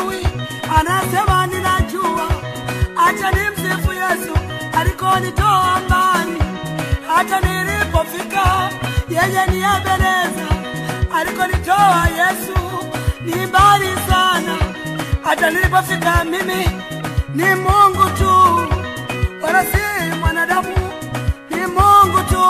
hajui, anasema ninajua. Acha ni msifu Yesu alikonitoa mbani hata nilipofika yeye ni Ebeneza. Alikonitoa Yesu ni mbali sana, hata nilipofika mimi ni Mungu tu, wala si mwanadamu, ni Mungu tu.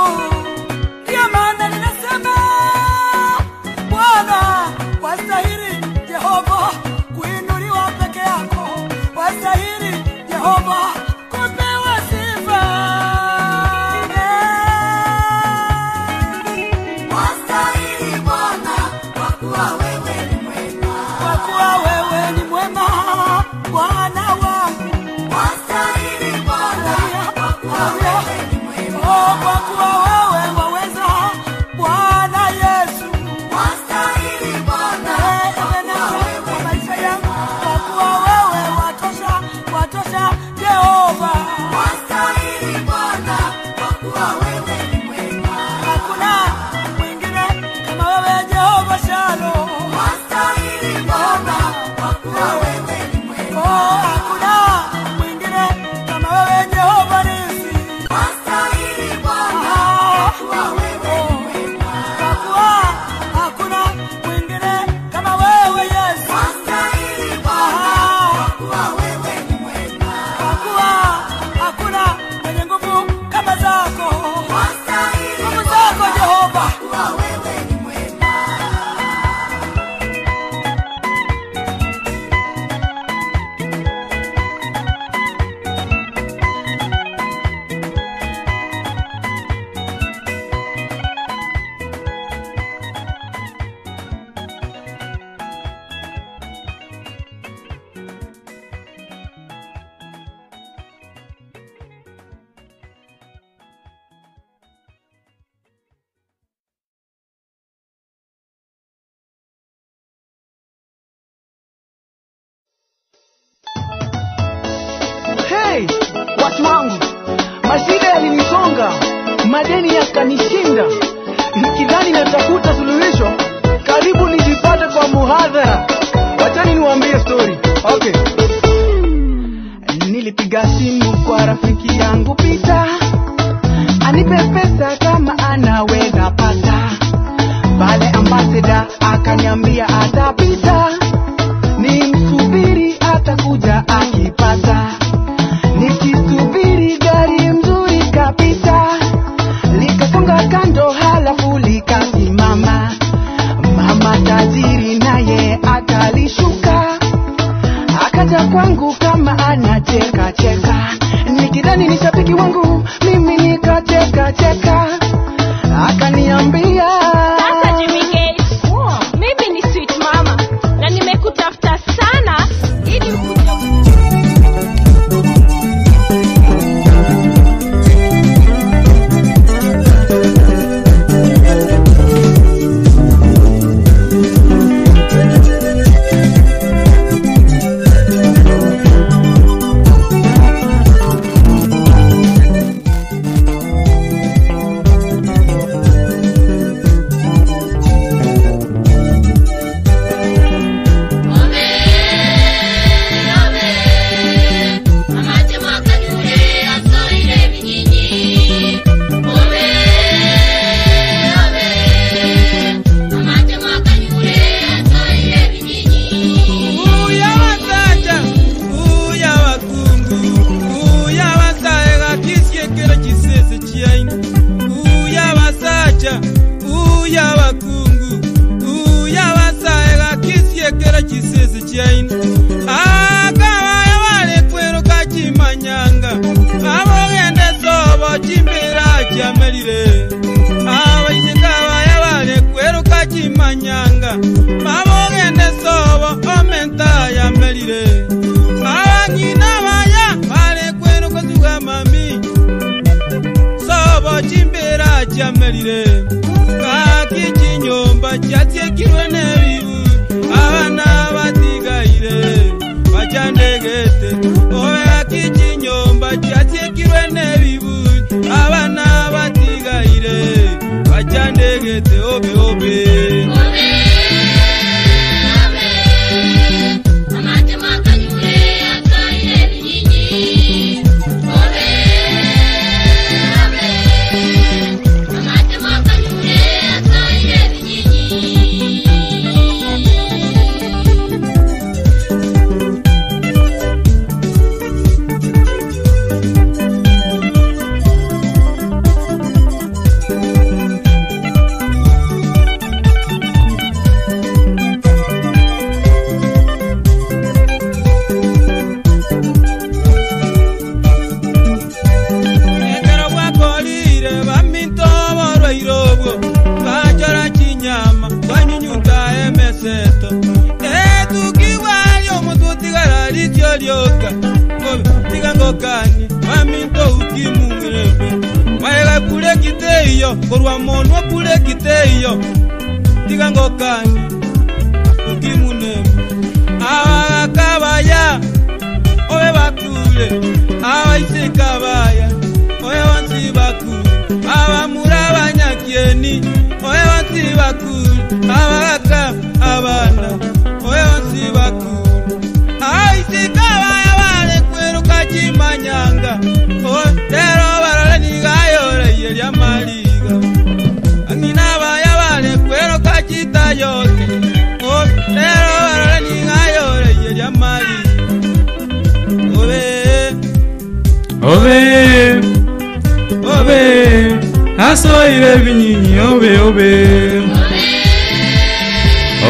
Obe asoire binyinyi obe obe.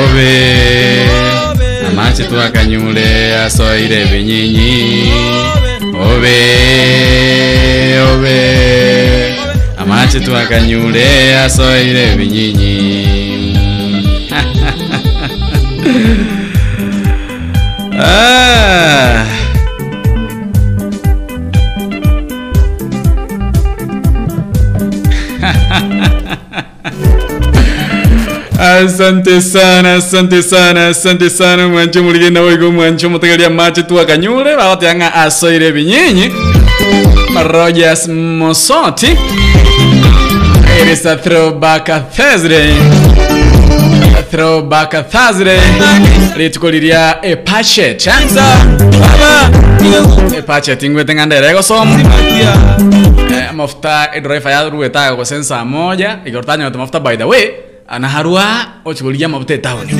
Obe. Amache twakanyule asoire binyinyi. Obe. Obe. Amache twakanyule asoire binyinyi. Ah. Asante sana asante sana asante sana. Mwancho muligenda waigo mwancho mutegelia mache tu akanyule bagotyanga asoire binyinyi. Rogers mosoti. It is a throwback thursday. A throwback thursday. Rituko liria epachet epachet ingwete ng'andere gosoma Eh, mafuta idriver yaruetaga kwa sensa moja. Igortanyota mafuta by the way anaharua ochikuria mafuta etaoni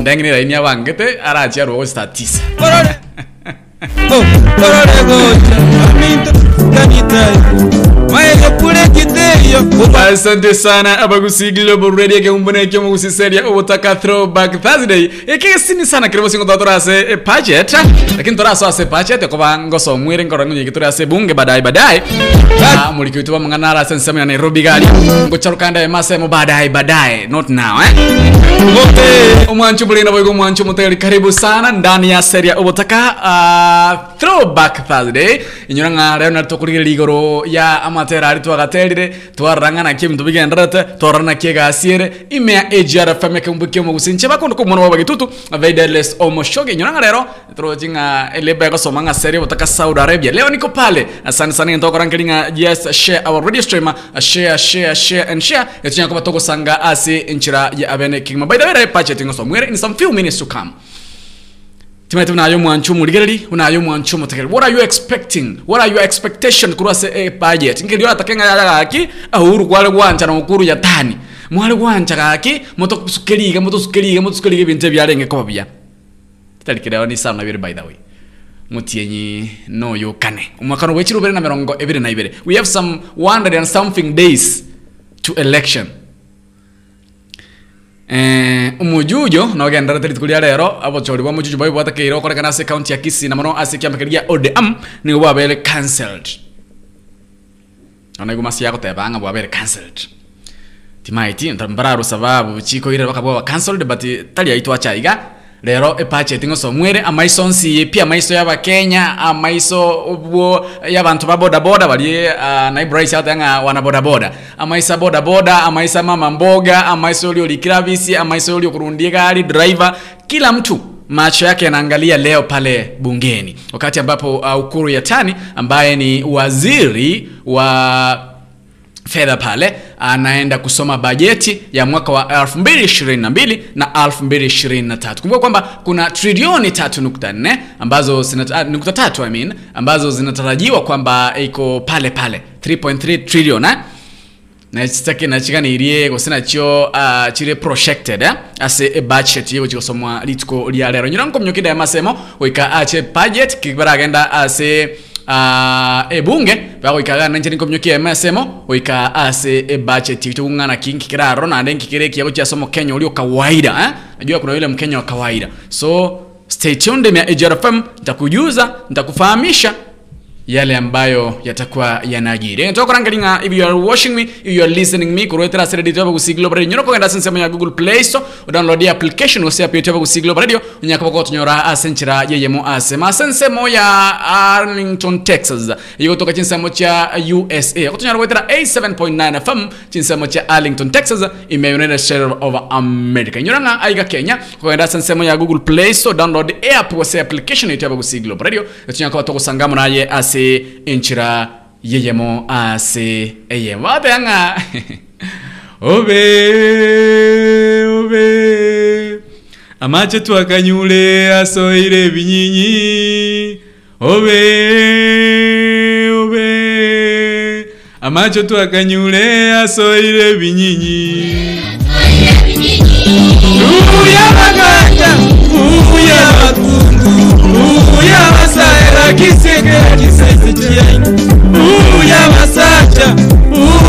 ndeng'ine raini abangete arachia ruo saa tisa asante sana abagusigile boredia keumbonekia mugusiseria obutaka throwback thursday. Ekesini sana kirebo singo torase e budget. Lakini toraso ase budget koba ngoso mwire ngorangunye ase bunge badai badai. Ah, muliki wetu bamangana arase nsemo ya nairobi gali ngocharukanda emasemo badai badai not now eh? Omwanchu bulina boigo omwanchu muteri karibu sana ndani ya seria obutaka uh, throwback thursday. Inyuranga rero naritokurigirira igoro ya amatera ari twagaterire twararang'ana kie bintu bigenderete twarana kie gasiere imea agr fm kembuke mu gusinche bakondo komwana waba gitutu vaideles omoshoge inyuranga rero turochinga eleba egosoma ng'a serie butaka saudi arabia. Leo niko pale asante sana ntokorankiringa yes share our radio streamer. Share share share and share. Etunya kuba togosanga asi enchira ya abene kingma by the way purchasing also mwere in some few minutes to come timaite unayo mwanchu muligereri unayo mutegeri what are you expecting? What are your expectation? Kurwa se eh, budget. Ngeli takenga ya gaki ahuru kwale gwanja na ukuru ya tani. Mwale gwanja gaki moto kusukeriga moto sukeriga moto sukeriga binte byarenge ko bya tarikira ni sana biri by the way. Mutienyi no yokane umwakano wechiro bere na mirongo ebere na ibere we have some 100 and something days to election eh umujujo nogendera tiri tukulia rero abochori bwa mujujo baibwatakeire okorekana ase county ya Kisii na mono ase kiamakeria ODM nigo bwabere cancelled. Ona masi siya gotebanga bwabere cancelled. Timaiti ntambararo sababu chiko ire bakabwa cancelled but tari aitwa chaiga rero epache tingo somwere amaiso nsiye pia amaiso y'abakenya amaiso obwo y'abantu ba boda bali uh, naibu rais atanga wana boda mama mboga amaiso yoli olikirabisi amaiso yoli kurundia gari driver. Kila mtu macho yake yanaangalia leo pale bungeni. Wakati ambapo uh, ukuru yatani ambaye ni waziri wa fedha pale anaenda kusoma bajeti ya mwaka wa 2022 na 2023 kumbuka kwamba kuna trilioni 3.4 ambazo ah, nukta tatu I ambazo zinatarajiwa kwamba iko pale pale 3.3 trillion eh? nachitake nachiganirie gose chio uh, chiri projected eh? ase e yego chigosomwa rituko ria rero nyira nkomnyokinde ya masemo oika ache budget kibaragenda ase uh, ebunge bagoikaga nanche nkomnyokia emesemo oika ase e budget yitu kung'ana kingi kiraro nande nkikire kiago chiasomo Kenya oria okawaida eh? najua kuna yule mkenya wa so stay tuned mia ejrfm nitakujuza nitakufahamisha yale ambayo yatakuwa yanajiri. Tokorangalinga if you are watching me if you are listening me kurwetera sere dito kusiglo radio. Nyoro kogenda sensemo ya google play store download ya application ose api yote kusiglo radio nyaka bako tunyora asenchira yeyemo ase masensemo ya arlington texas yigo toka chinsemo cha usa kutunyora wetera 87.9 fm chinsemo cha arlington texas in the united states of america. Nyoranga aiga kenya kogenda sensemo ya google play store download app ose application yote kusiglo radio. Tunyaka bako kusangamo naye ase inchira yeyemo ase eyemo ateanga obe obe. Amache twakanyule asoire ebinyinyi obe obe. Amacho twakanyule asoire ebinyinyi uya baganja uya bakungu uyabasa erakisegerakisaizijiai uyabasacha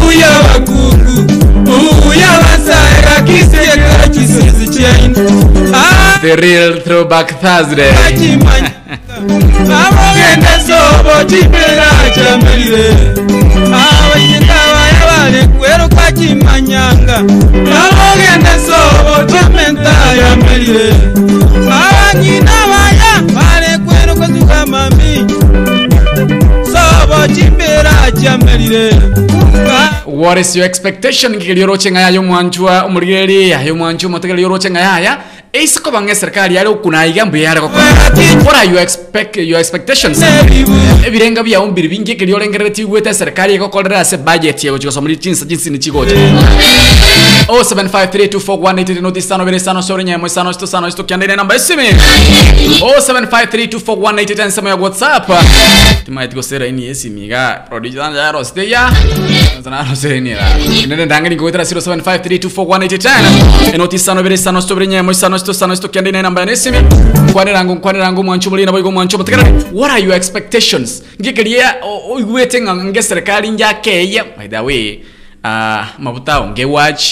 uyabakulu uyabasa erakisegerakisaizijiai ah, The real throwback Thursday. abogenda sobo kibeera kyamalire abayitaba yabalekuero kakimanyanga abogenda sobo kyamenta yamalire abanyina ah, chipera chamelire What is your expectation? Ngikilioroche ngaya yomwanjwa umurigeri yayo mwanjwa motegeli yoroche ngaya eisiko bange serikali yale kunaiga mbu yale koko. What are you expect your expectations? Ebirenga bya umbiri bingi kiri olengerere tigwete serikali ikokorera se budget yego chikosomri chinsa chinsi ni chigote 07532418 noti sano bere sano sore nyemo sano sto sano sto kyandene namba esimi 07532418 nsemo ya whatsapp tima ini esimi ga producer ya roste ya. Sana roste ni la nene ndanga ni kwetera 07532418 enoti sano bere sano sto bere sano sto sano namba esimi kwane rangu kwane rangu mwanchu muri na boigo mwanchu mutekera what are your expectations? Ngikeria igwete nge serikali by the way mabuta onge watch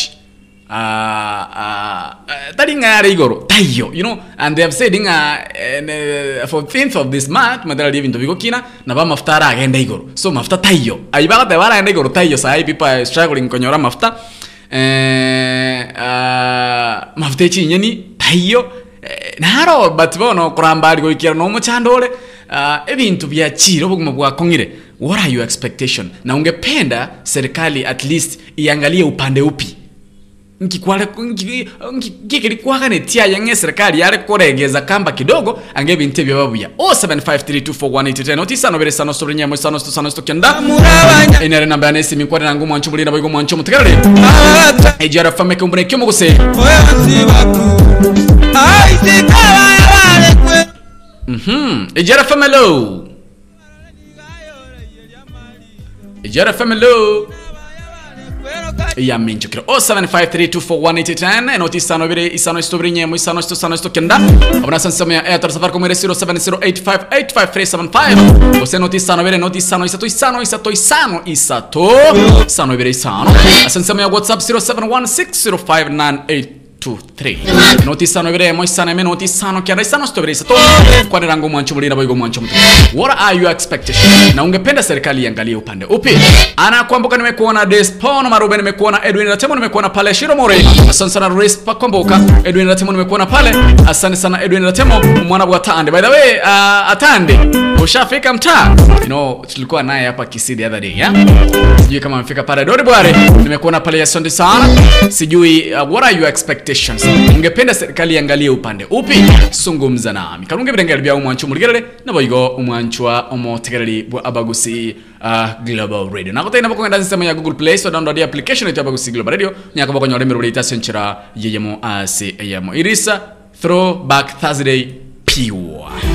uh, uh, tari ngare igoro. Tayo you know and they have said inga uh, for 10th of this month madara live into bigokina na ba mafuta ara agenda igoro. So mafuta tayo ayibaga te bara agenda igoro taiyo sai people are struggling konyora mafuta. Eh uh, mafuta chinyeni taiyo. Eh, naro but bono kurambari goikira no muchandore. Uh, ebintu bya chiro buguma bwakongire. What are your expectation? Na ungependa serikali at least iangalie upande upi nkikwale ngikilikwakane tia yange serikali yale kuregeza kamba kidogo ange bintu bya babuya. 0753241810 otisano bere sano sobre nyamo sano sto sano sto kenda enere namba ya nesi mikware nangu mwanchu bulira boigo mwanchu mutekerere ejara fame kumbune kyo muguse mhm ejara fame lo ejara fame low yaminjukiro 0753241810 enoti isano ibiri isano isito biri nyemo isano isito isano isito kenda abona sansemo ya airtel safaricom ere 0708585375 ose enoti isano ibiri enoti isano isato isano isato isano isato isano ibiri isano asansemo ya whatsapp 07160598 23 noti isano biremo isano eme noti isano kianda isano stobere isato kwani rango mwancho mulina boigo mwancho mtu what are your expectations? Na ungependa serikali iangalie upande upi? Ana kwambuka nimekuona Despono Marube nimekuona Edwin Ratemo nimekuona pale Shiromore asante sana Respa kwambuka Edwin Ratemo nimekuona pale. Asante sana Edwin Ratemo mwana wa Tande. By the way uh, Atande ushafika mtaa? You know tulikuwa naye hapa Kisii the other day yeah? sijui kama amefika pale. Dori Bware nimekuona pale. Asante sana. Sijui uh, what are your expectations ungependa serikali iangalie upande upi? Sungumza nami. Karunge birengera bya umwanchu murigerere naboigo umwanchwa omotegereri bwa abagusi uh, global radio. Nakotena bakongenda sistema ya google play store download application ya abagusi global radio nyaka bakonyore miruro itasyo nchira yeyemo asi yemo irisa throwback thursday pure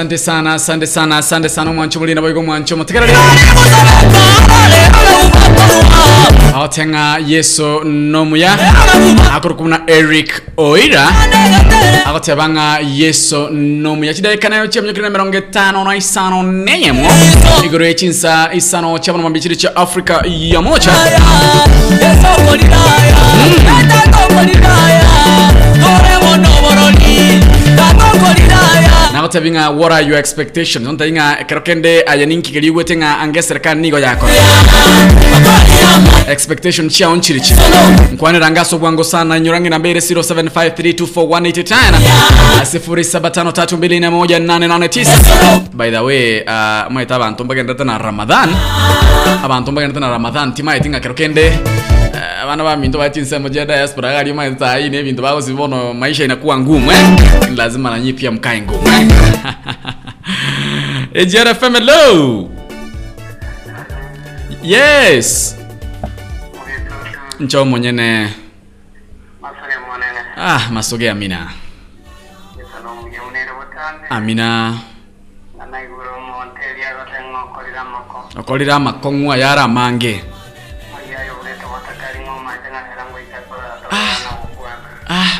asante sana asante sana asante sana mwancho mulina boigo mwancho. Mutegerere aotenga yeso nomuya. Akorokuna eric oira. Agotebanga yeso nomuya. Chidaikanayo chiamnyokirina mirongo etano na isano neyemo. Igoro yechinsa isano chiabono mambichiri cha afrika ya mocha nagotebinga what are your expectations? Ontainga kero kende aya ninkigeriugwete ng'a ange serikali nigo yako. Expectation chiao nchirichi nkwanira ngaso bwango sana nyorangi na mbere 0753241889 0753218889 by the way uh, maita abantu mbagendete na ramadhan. Abantu mbagendete na ramadan timaitinga kero kende uh, abana batinse mu ja diaspora gari maita bintu ebintu bagosibono maisha inakuwa ngumu eh? lazima nanyi pia mkae ngumu eh? ejrfm hello! Yes! Ncho mwenyene ah masoge amina. Amina. Okorira amakong'wa yara mange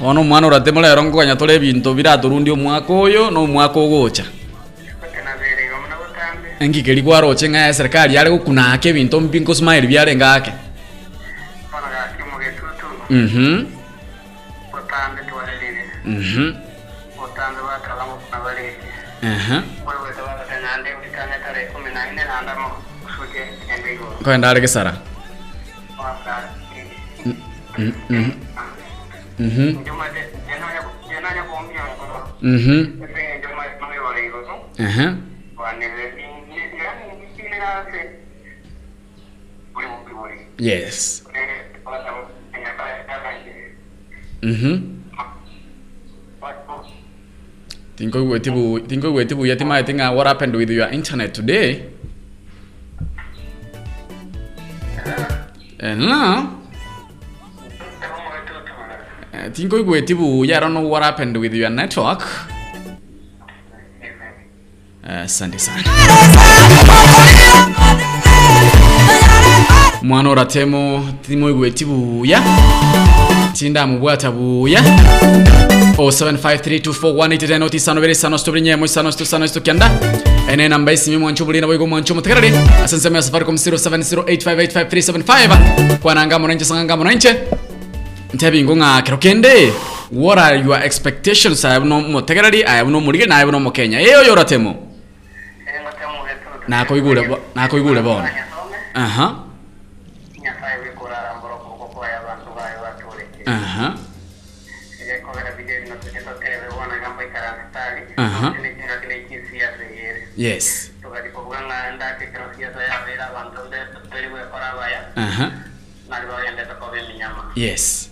wona omwana oratemo rero nkoganya tore ebinto biraturundi omwaka oyo na omwaka ogocha. Enkikeri kwaroche ng'a serikali yare gokunaka ebinto mbi nkosimaeri biarengake kono gaki mugetutu mhm. Mhm koenda are gesara yes. Eh wala enya ba kama mhm tinkoigweti bu tinkoigweti buya timaete ng'a what happened with your internet today. And Eh, tinkoigweti buya I don't know what happened with your network. Eh, asante sana mwana oratemo timoigweti buya tindamubwata buya 07532418 isano bere isano stobri nyemo isano sto sano sto kyanda ene namba isimi mwancho bulina boigo mwancho mutekerere asanse ya safaricom 0708585375 kwananga monenche sanganga monenche ntebingo ng'a kero kende. What are your expectations? I mutekereri ayabno murige na ayabno mukenya eyo yoratemo nakoigure nakoigure bono aha. Batureke aha. Yes. No tugeto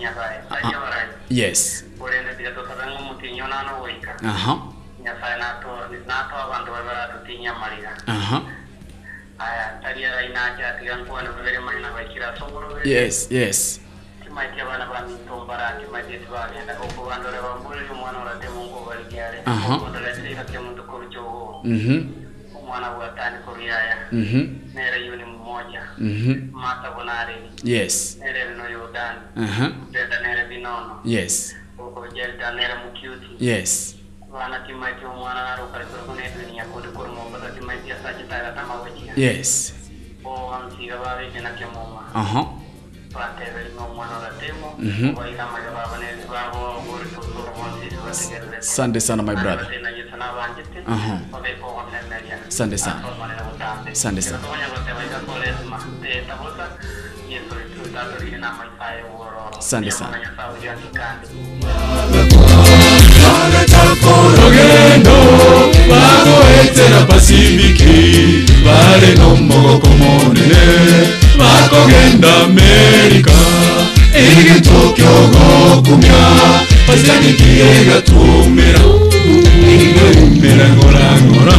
nyasaye barayi yes. burende tiga tusabe ng'omutinyo nano wika aha nyasaye nato nato abantu babe baratutinya amarira aha aya bakira yes yes. Tibagenda bambulire kuruchogo mhm omwana bwatani kuryaya mhm nere yuni mmoja. Mhm mata bonare yes. Nere no yodan. Aha deda nere binono. Yes. Oko jelta nere mukyuti yes. Bana kimaitie omwana narukari kurukune dunia kodi kurumombaza kimaitie timaiti ya yes o ansiga babekena kyamoma aha batebere ng'omwana jina Mhm. obairamaga uh babo bategerere asante sana my brother. Sande sana. sande sana. sande sana. rugendo bagoetera pasifiki bari n'omugoko munene bakogenda amerika igitoki ogokumya pasianikiye gatumira igimera ngorangora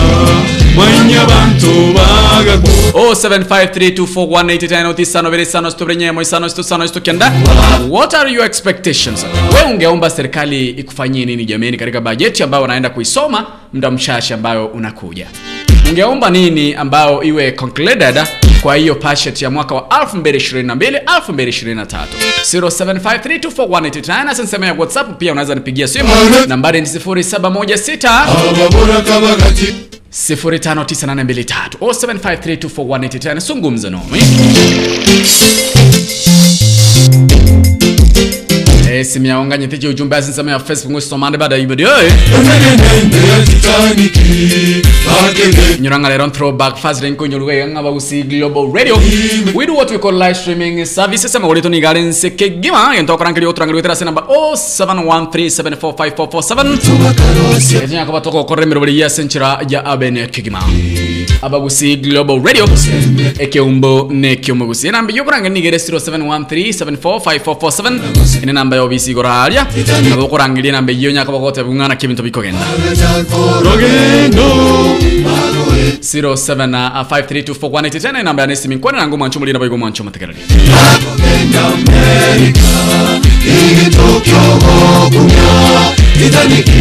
mwanya abantu bagagu 07532418 isano biri isano sitobiri nyemo isano sano situ kenda what are your expectations? We ungeomba serikali ikufanyie nini jameni katika bajeti ambayo unaenda kuisoma muda mchache ambayo unakuja ungeomba nini ambayo iwe concluded kwa hiyo pashet ya mwaka wa 2022 2023 07532418 asinsema ya whatsapp pia unaweza nipigia simu nambari ni 0716 ababona kabagati 059823 07532418 sungumza nomi Eh, simu yaonga nyetiche ujumbe asinsema ya facebook ngusomande baada ya ya nyuranga lero throwback fast lane kunyuruga ngaba usi global radio. We do what we call live streaming services ama waleto ni galen seke gima. Yento korangeli otrangeli wetera se namba 0713745447 etinya kaba toko korre mero bali yasenchira ya abene kigima abagusi global radio. Ekeumbo ne enamba namba yokoranga ni gere 0713745447 ene namba yo bisi goralia nabo korangelia enamba yo nyaka bagote bungana kibinto bikogenda. Rogendo. 07532418 namba ya nesi minkwana nangu mwancho mulina baigo mwancho matekereri amerika igitokyo gokumya titaniki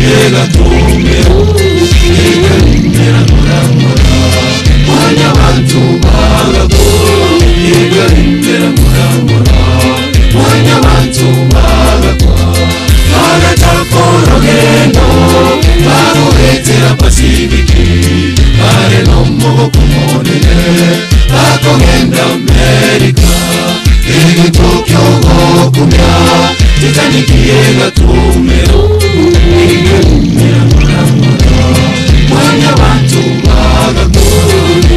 bantu bagago igalimera muramura mwanya bantu bagakwa bagatako rugendo baruhetera pasifiki bare no muboko munene bakogenda amerika igitokyo gokumya titanikiye gatumero igalimera muramura mwanya bantu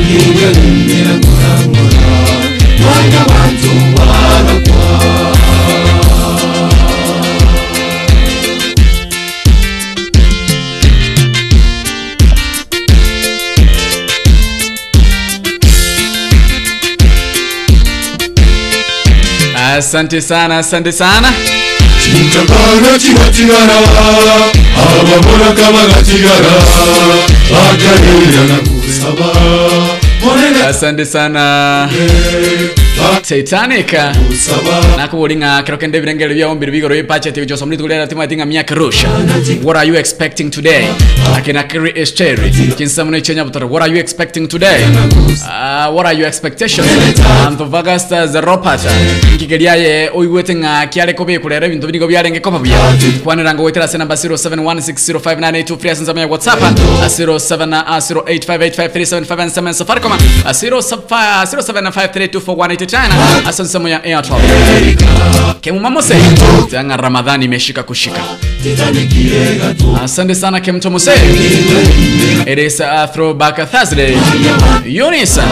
bagago igalimera muramura mwanya bantu bagakwa asante sana asante sana. Chintagara chigatigara ababona kabagatigara bakarira na kusaba. Asante sana titanic. Kusaba nakubulinga kero kende birengero byaombire bigoro bipachete bijosa muri tulera timu atinga miaka rusha what are you expecting today? Akina kiri esteri kinsa muno chenya butara what are you expecting today? Uh, what are your expectations? Anto vagasta zeropata nkigeliaye oigwete nga kiare kobe kulera bintu binigo byarenge kopa bya kwanira ngo wetera sena 0716059823 free mya whatsapp. 0708585375 safaricom. 07532418 asenza ya airtel. Kemumamose tanga ramadhani imeshika kushika. Asante sana kemtomose it is a throwback thursday. Unisa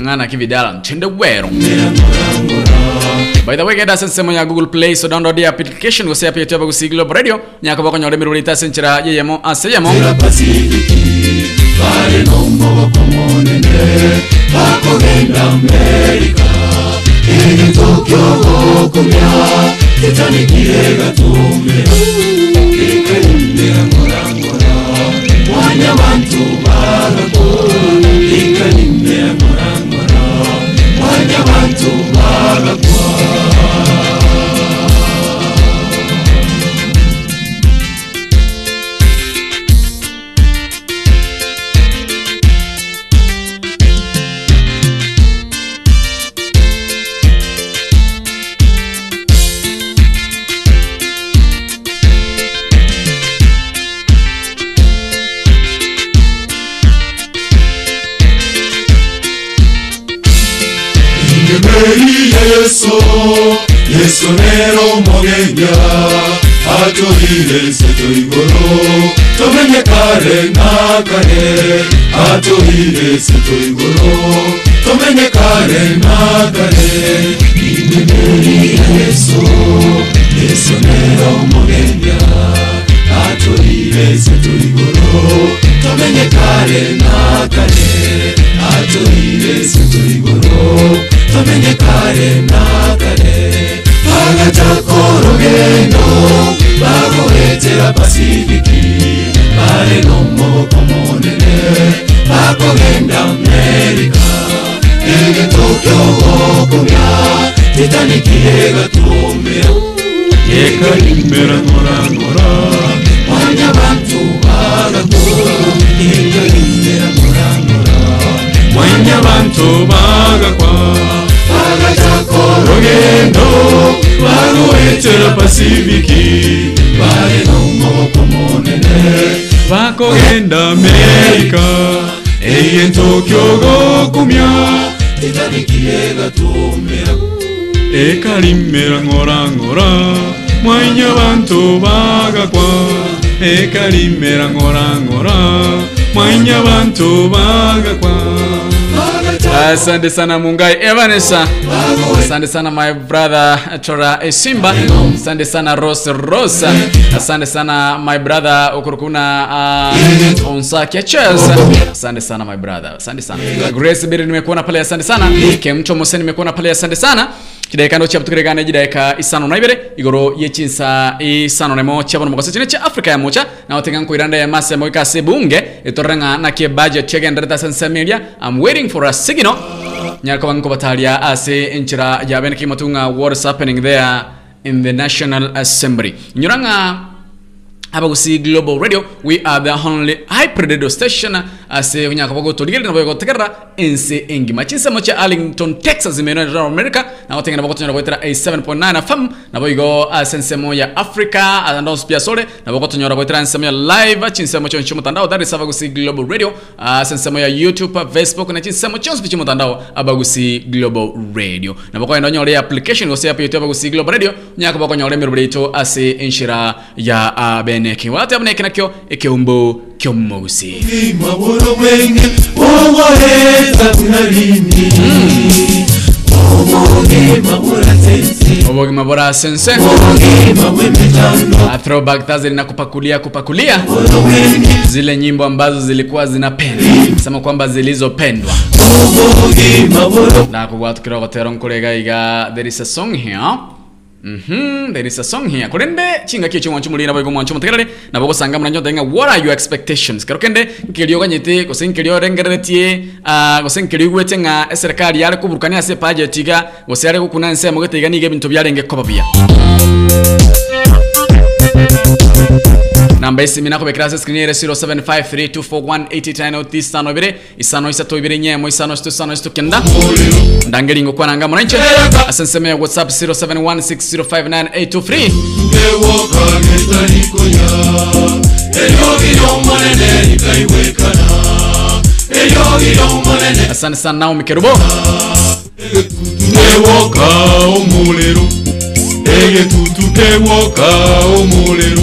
ngana kividala ntende wero. by the way geda sensemo ya google play so download the application. Gose api youtube gusi global radio. Nyaka bako nyore miruli senchira yeyemo aseyemo pasifiki bare no bakogenda amerika igitokyo gokumya titanikiye gatume ikalimera murangora mwanya bantu Yesu Yesu nero mogenya atuhire seto igoro tomenye kare na kare atuhire seto igoro tomenye kare na kare. Ingemeri Yesu Yesu nero mogenya atuhire seto igoro tomenye kare na kare atuhire seto igoro tumenye kare na kare bagatako rugendo bagohetera pasifiki. Bare no muboko bagowetera balina bari nomoboko monene bakogenda amerika eyento kyogokumya itanikiega tumira ekalimera ngorangora mwanya bantu bagakwa. Ekalimera ngorangora mwanya bantu bagakwa asante sana mungai. Evanesa asante sana my brother tora esimba. Asante sana rose rosa. Asante sana my brother ukurukuna uh, onsakia ches asante sana my brother. Asante sana. Grace biri nimekuona pale. Asante sana. Kemcho mose nimekuona pale. Asante sana kidaika ndo chiabutukiregane jidaika isano na ibere igoro yechinsa isano nemo chiabono mugasa chine cha Africa ya mocha na otengan ko iranda ya mase moika sebunge itorenga na kie budget sense media. I'm waiting for a signal. Nyarko banko batalia ase enchira ya benki matunga what's happening there in the national assembly. Nyoranga abagusi global radio we are the only hybrid station ase unyaka bago todigel na bago ense engima. Chinsa mocha arlington texas imeno ya america na otengena bago tonyora goitera a 7.9 fm na bago asense moya africa ando pia sole na bago tonyora goitera ense moya live chinsa mocha nchimo tandao that is abagusi global radio asense moya youtube facebook na chinsa mocha nchimo tandao abagusi global radio. Na bago endo nyore application gose api youtube abagusi global radio nyaka bago nyore mirubreito ase enshira ya abene kiwate aboneke nakyo ekeumbo kyomugusi maboro bwenge obogema buratensi obogima bora sense. Throwback Thursday na kupakulia kupakulia. Zile nyimbo ambazo zilikuwa zinapendwa. Sema kwamba zilizopendwa. Na kugwatukira gotero nkurega iga there is a song here Mhm, there is a song here. Kurende chinga kicho mwanchu mulina boigo mwanchu mutegerere nabo bogo sanga mnanyo denga what are your expectations? Kero kende nkilio ganyete gose nkilio rengeretie ah gose nkilio gwete nga serikali yale kuburukania ase budget iga gose yale gukuna nse mo gete nige bintu byarenge bia namba isimi nakubekera se screen yere 0753241889 isano ibere isano nyemo isano situ isano isitu kenda ndangeringo kwa nanga mwananchi asenseme ya whatsapp 0716059823 ngewoka getalikonya eryogiryo monene likaiwekana eryogiryo monene asante sana Naomi Kerubo. Ewoka omulero egetutu kewoka omulero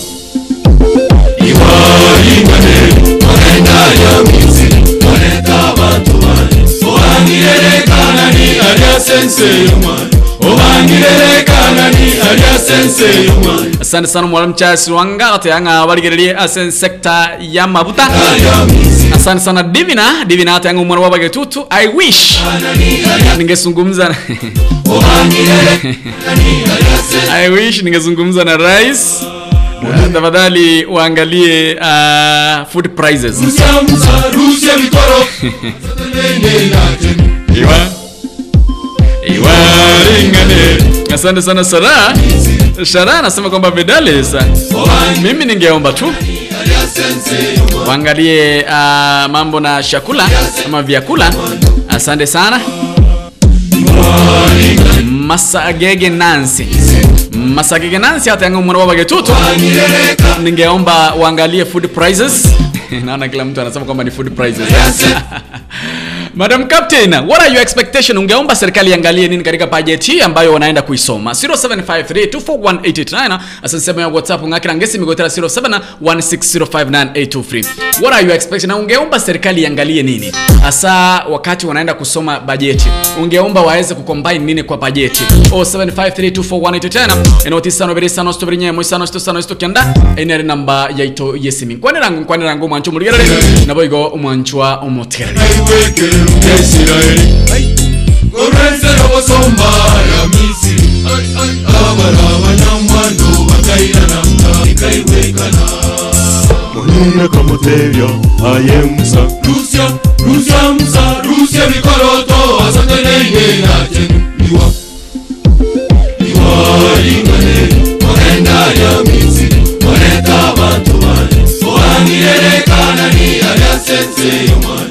alya sense yomwana Obangirerekana ni alya sense yomwana asante sana mwalimu Charles Wanga ateyanga baligererie ase sekta ya mabuta asante sana Divina Divina ateyanga umwana wabage tutu. I wish ningezungumza sense I wish ningezungumza na rais. Uh, tafadhali waangalie uh, food prices. Rusya musa Rusya bikoro Asatane ibelaten iwa iwa ingane asante sana Sara Sara anasema kwamba Vidalis, mimi ningeomba tu waangalie uh, mambo na chakula ama vyakula. Asante sana. Masagege nansi masagege nansi yangu mwana wabage tutu. Ningeomba waangalie food prices naona kila mtu anasema kwamba ni food prices Madam Captain, what are your expectation? Ungeomba serikali iangalie nini katika budget hii ambayo wanaenda kuisoma? 0753241889 asante ya WhatsApp ngakira ngesi migotera 0716059823. What are your expectation? Ungeomba serikali iangalie nini? Hasa wakati wanaenda kusoma bajeti. Ungeomba waweze kucombine nini kwa bajeti? 0753241889 enotisa no berisa no stobri nyemo isano sto sano sto kyanda enere namba yaito yesimi. Kwane rangu kwane rangu mwancho muligerere nabo igo umwanchwa kaiwekere lukaisiraeli ngorwenzera bosomba ya misiri abara abanyamwando bakairanamuka ikaiwekana munene kamutebya aye musa. Rusya rusya musa rusya bikoroto asatenenge natenu iwa iwaringane ogenda ya misiri oleta abantu bane obangirerekana ni alyasenseyo mwana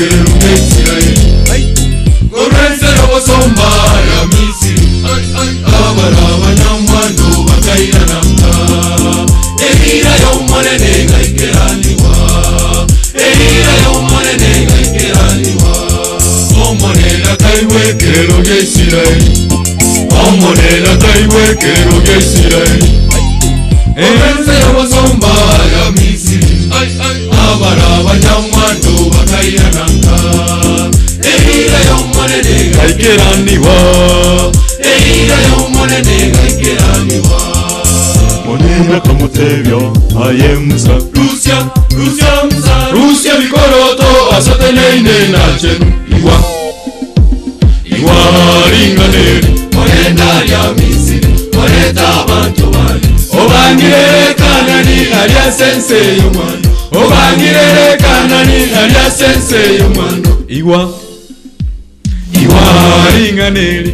Misiri Gorenzera basomba ya Misiri Abara abanyamwano bakayirananga Ehira ya umunene ngayikeraniwa Omone na umunene kero Omonera kayiwekero y'Isirayeli Omonera kayiwekero y'Isirayeli Ehira y'omunene gayikeraniwa ehira y'omunene gayikeraniwa munene kamutebya aye musa rusya rusya asateneine nachenu iwa. Ringaneri ogenda lya misiri oleta abantu bani obangirerekana ni alyasenseyo mwana obangirerekana ni alyasenseyo mwana iwa lya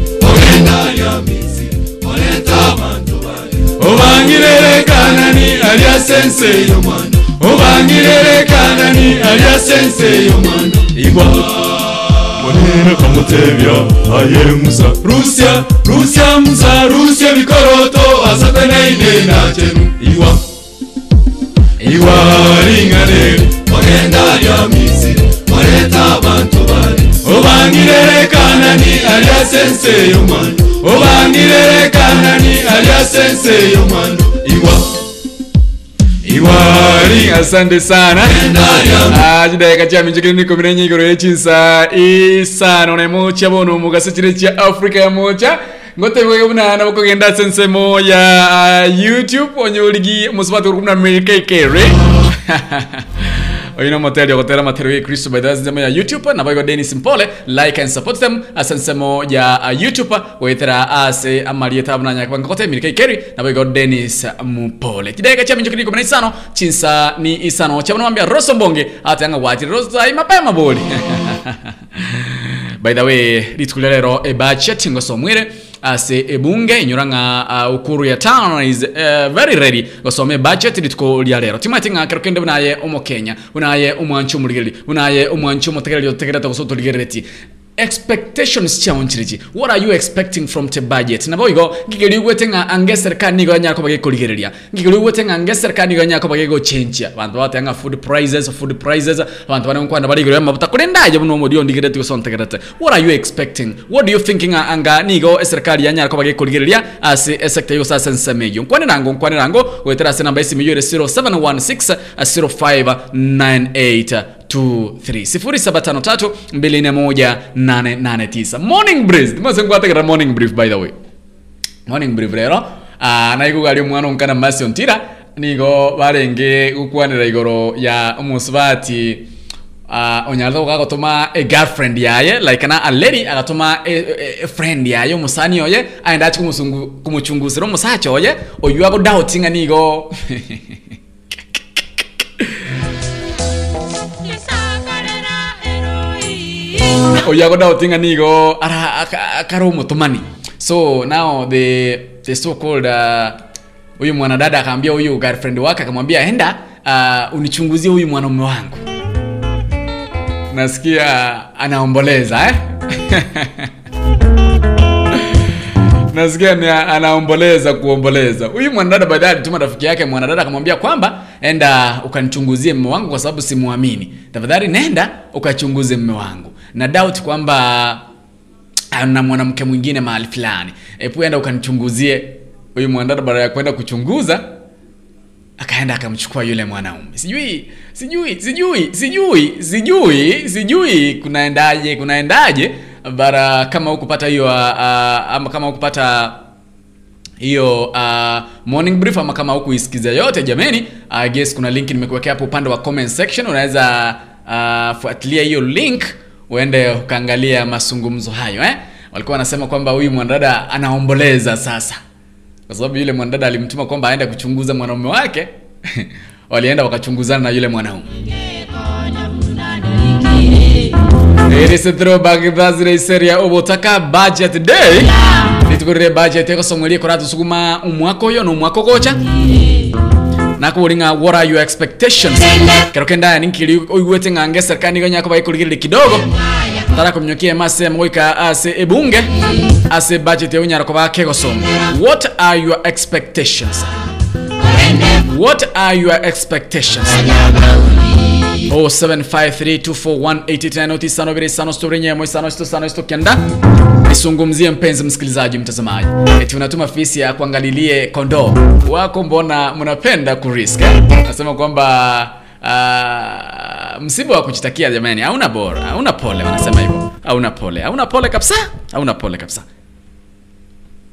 obangirerekanani alya senseyo mwana obangirerekanani alya senseyo mwana igwa. Munene kamutebya aye musa. Rusya rusya muza rusya bikoroto. Asateneine nachenu iwa iwaringaneri ogenda lya misiri. Oleta abantu bane obangirerekana ni alyasenseyo mwana obangirerekana ni alyasenseyo mwana iwa. Iwari asante sana. Ah, chidayika cha minjikiri niko mine nyigoro yechinsa isano nemocha bono mugase chire cha afrika ya mocha. Ngotebweke bunana sense moya. Ah, youtube onyorigi musubati uri kumna amerika ikere oyino moteli ogotera matero ye kristo by the ya youtube nabo igo denis mpole like and support them. Asensemo ya uh, youtube wetera ase amalieta abunanya kubanga kote mirika ikeri denis mpole. Kidega cha minjo kiniko isano chinsa ni isano cha roso mbonge atanga wati roso ai mapema boli by the way litukulia lero ebudget ngosomwire ase ebunge inyuranga uh, ukuru ya town is uh, very ready. Gosome budget litko lya lero. Timati nga kero kende bunaye omo Kenya bunaye omwanchi omurigeri bunaye omwanchi omutegereri otegereta gosoto ligereti expectations chawonchiriji what are you expecting from the budget? Nabo igo ngigeri gwete nga ange serikali nigo nyako bage kurigereria ngigeri gwete nga ange serikali nigo nyako bage go change bate nga food prices food prices bantu bane kwanda bari gero mabuta kurendaje buno modio ndigere tu sontegerete what are you expecting? What do you thinking nga anga nigo serikali ya nyako bage kurigereria as a sector yo sasa nsemeyo nkwane nango nkwane nango. Wetera se namba miyo 0716 0598 0753 morning breeze. Timaze ngwategera morning brief by the way. Morning brief rero uh, naiguga omwana onkana masio ntira nigo barenge gukwanira igoro ya omusi bati uh, onyarete gukagotuma a egirlfriend yaye like na a lady agatuma a yaye omusani oye aenda achi kumuchungusira omosacha oye oyu ago nigo ago doubtinga nigo ara aka- akari omutumani so now the the so called uh, mwanadada akaambia huyu girlfriend wake akamwambia enda uh, unichunguzie huyu mwanaume wangu. Nasikia anaomboleza eh? nasikia ni anaomboleza kuomboleza. Huyu mwanadada baadaye alituma rafiki yake mwanadada akamwambia kwamba enda ukanichunguzie mme wangu kwa sababu simwamini tafadhali nenda ukachunguze mme wangu na doubt kwamba na mwanamke mwingine mahali fulani. Epu enda ukanichunguzie huyu mwanadada baada ya kwenda kuchunguza akaenda akamchukua yule mwanaume. Sijui sijui sijui sijui sijui sijui kunaendaje kunaendaje bara kama hukupata hiyo uh, uh, ama kama hukupata hiyo uh, morning brief ama kama hukuisikiza yote jameni uh, guess kuna link nimekuwekea hapo upande wa comment section. Unaweza uh, fuatilia hiyo link uende ukaangalia mazungumzo hayo eh? walikuwa wanasema kwamba huyu mwanadada anaomboleza sasa. Kwa sababu yule mwanadada alimtuma kwamba aende kuchunguza mwanaume wake. Walienda wakachunguzana na yule mwanaume. It is a throwback Thursday seria obotaka budget day. Nitukurire budget ekosomweria kora tusuguma umwaka uyo numwaka gocha nakuburinga what are your expectations? Kero kenda ninkiri oigwete ng'ange serikali nigo nyako baikurigerire kidogo. Tara kumnyokia mase moika ase ebunge ase budget ya unyara koba kegosoma what are your expectations? What are your expectations? 0753241899 nisungumzie mpenzi msikilizaji mtazamaji. Eti unatuma fisi ya kuangalilie kondoo. Wako mbona mnapenda kurisk? Eh? nasema kwamba uh, msiba wa kujitakia jamani hauna bora hauna pole wanasema hivyo. Hauna pole hauna pole kabisa hauna pole kabisa.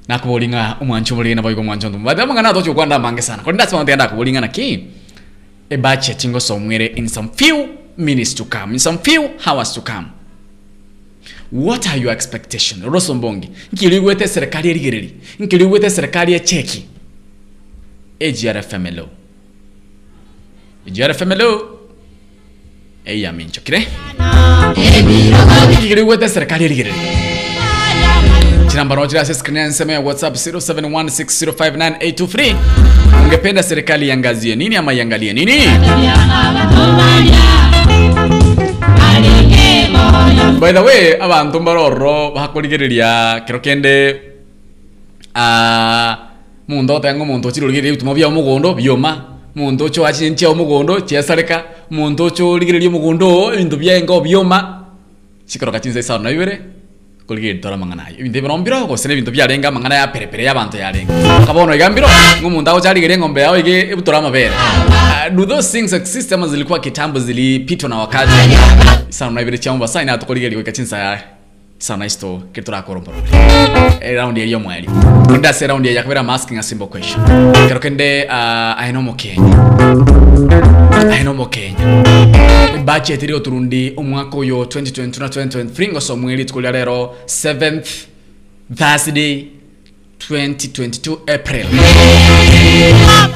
Nakubolinga umwancho mulina boigo umwancho ndu bada mangana tocho kwanda mange sana. Kwa ndasema ndenda kubolinga na ki a budget ingo somewhere in some few minutes to come in some few hours to come what are your expectation? Roso mbongi nkiligwete serikali erigereri nkiligwete serikali echeki AGRFMLO AGRFMLO eyaminchokire nkiligwete serikali erigereri chinambaro chira screen ya nsema ya whatsapp 0716059823 ungependa serikali iangazie nini ama iangalie nini by the way abantu mbarorro bakurigereria kero kende ah, mundu otenga omonto ochirorigereria ebituma bia omogondo bioma. Mundu ocho achinchia omogondo chiesareka mundu ocho origereria omogondo ebinto biaenga bioma. Chikoroka chinsa isano na ibere tora mang'ana ayo ebinto ebiro mbiro gosira ebinto byarenga mangana ya perepere y'abantu yarenga kabono iga aho cyari gere ngombe yawe ige ibutora amabere Ah, do those things exist ama zilikuwa kitambo zilipitwa na wakati? Sana na ibere chiambo sana na kwa gwika chinsa ya sana isto kiturakoromborore raundi ya mweri. Nda se raundi ya kabera masking a simple question. Kero kende uh, aino mo Kenya. Aino mo Kenya. Budget iri turundi umwaka uyo 2022 na 2023 ngoso mweri tukulia rero 7th Thursday 2022 April.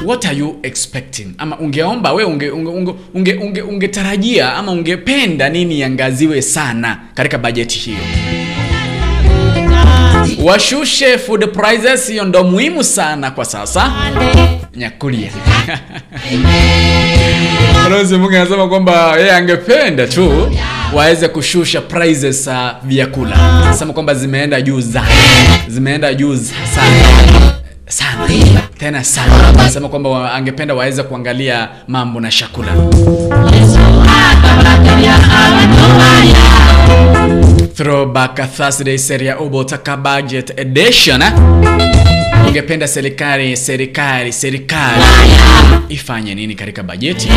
What are you expecting? Ama ungeomba we unge unge, unge, unge, unge, ungetarajia ama ungependa nini yangaziwe sana katika bajeti hiyo washushe food prices hiyo ndo muhimu sana kwa sasa. Nyakulia Balozi Mungu anasema kwamba yeye angependa tu waweze kushusha prices za vyakula. Sema kwamba zimeenda juu za zimeenda juu sana sana. Tena sana. Sema kwamba angependa waweze kuangalia mambo na chakula throwback thursday seria obotaka budget edition eh? Ungependa serikali serikali serikali. Ifanye nini katika bajeti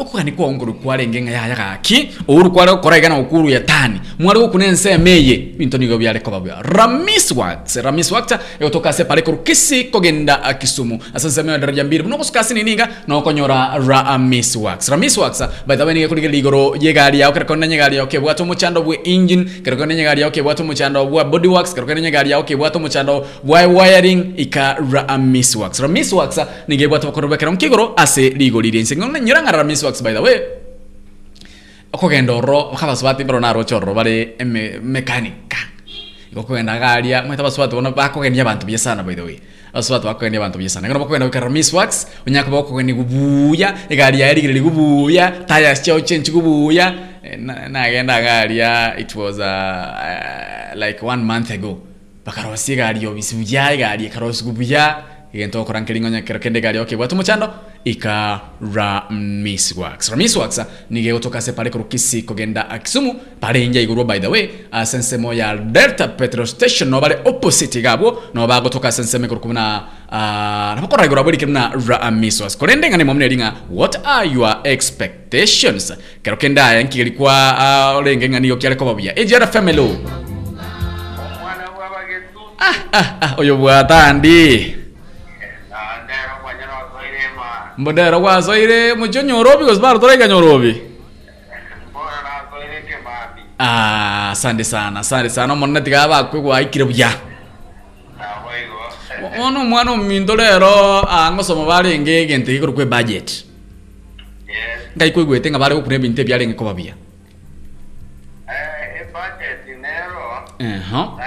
ukugani unguru kwale ngenga yaya gaki uhuru kwale ukora igana ukuru ya tani. Mwari kunense meye bintu nigo byare ko babya ramis wax ramis wax yotoka se pale kurukisi kogenda kisumu. Asase me daraja mbiri no kuskasi nininga no konyora ramis wax ramis wax by the way ni kuri ligoro yegari yao kera konna nyegari yao ke bwato muchando bwe engine kera konna nyegari yao ke bwato muchando bwa body wax kera konna nyegari yao ke bwato muchando bwa wiring ika ramis wax ramis wax nige bwato bakorobekera mukigoro ase ligorire nyora nyiranga ramis wax by the way. Okogenda orro bakabasubati mbero narocha orro bare mekanika. Ikokogenda garia mweta basubati bona bakogenia abantu sana by the way. Basubati bakogenia abantu bia sana. Ngona bakogenda ka miss wax onyaka bakogenia gubuya egari ya erigire gubuya tires chao chenchi gubuya Eh, na- nagenda garia it was uh, uh, like one month ago bakarosi gari obisi buya gari karosi gubya igento okora nkiringonya kero kende gari okay watu muchando ika ramis wax. Ramis wax nige gotoka se pale kurukisi kogenda akisumu pale inja iguru by the way uh, sensemo ya delta petrol station no bale opposite gabo no ba gotoka senseme kurukuna uh, napakora igurwa buli kiruna ramis wax. Korende ngane momne linga what are your expectations? Kero kenda yankigirikwa uh, olenge ngani yokyale ko babia ejara family oyo bwatandi mbodero gwasoire mucho nyorobi gosibaro toraiga nyorobi. Ah, asante sana asante sana. Omona tiga bakwe gwaikire buya. Naboigo ono omwana ominto rero ang'osoma barenge egento igoro kwe budget. Ngai ngaikoigwete ng'a bare gokuna ebinto ebiarenge koba buya. Eh budget nero eho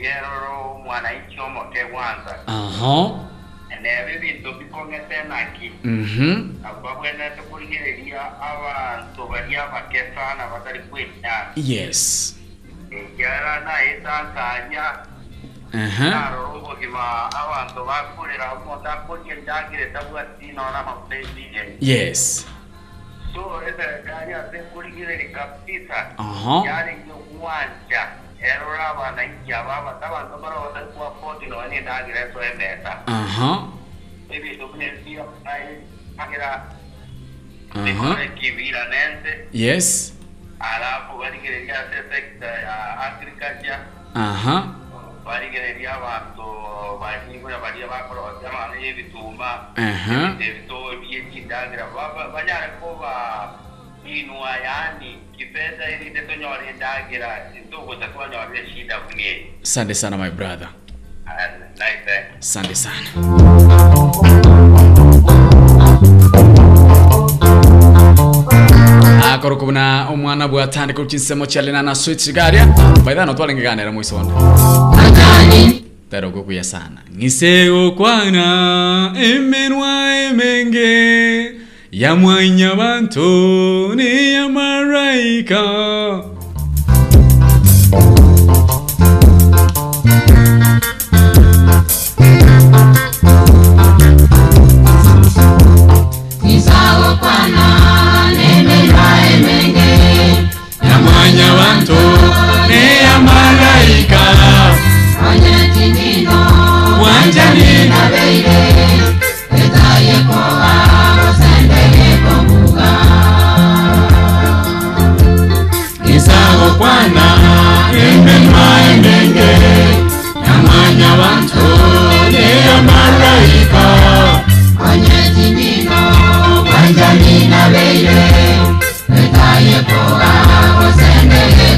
buyeroro mwananchi omoke kwanza aho nebe bintu bikong'ete naki mhm ababwenete kurigireria abantu bari abakesa na batari kwinyana yes. Ekyara nayetankanya aha narora obogima abantu bakurira omonto ndagire endagire tabwati nona amafuleisige yes. So eserikali ase kurigireri kabisa. Aha. Yaringi okuwanja erora abananchi aba bata abantu bara batari kuafodi nona endagire eso emeta aha. Ebintu binebia agira kibira nense yes. Alafu barigereria ase sekta ya agriculture. Aha. Barigereria abantu banyibura baria bakorogya amana y'ebituma aha. Ebitoo by'ekindagira banyare kuba inua yani kipesa irinde tonyora endagira ntuguza twanyorire shida kunye asante sana my brother. Nice asante sana. Akoro kubona omwana bwatandika okinsemo kyalina na switch garia baithano twalengeganira mwisonda tero kukuya sana. Ng'ise kwana emenwa emenge ya mwanya bantu ni ya maraika ya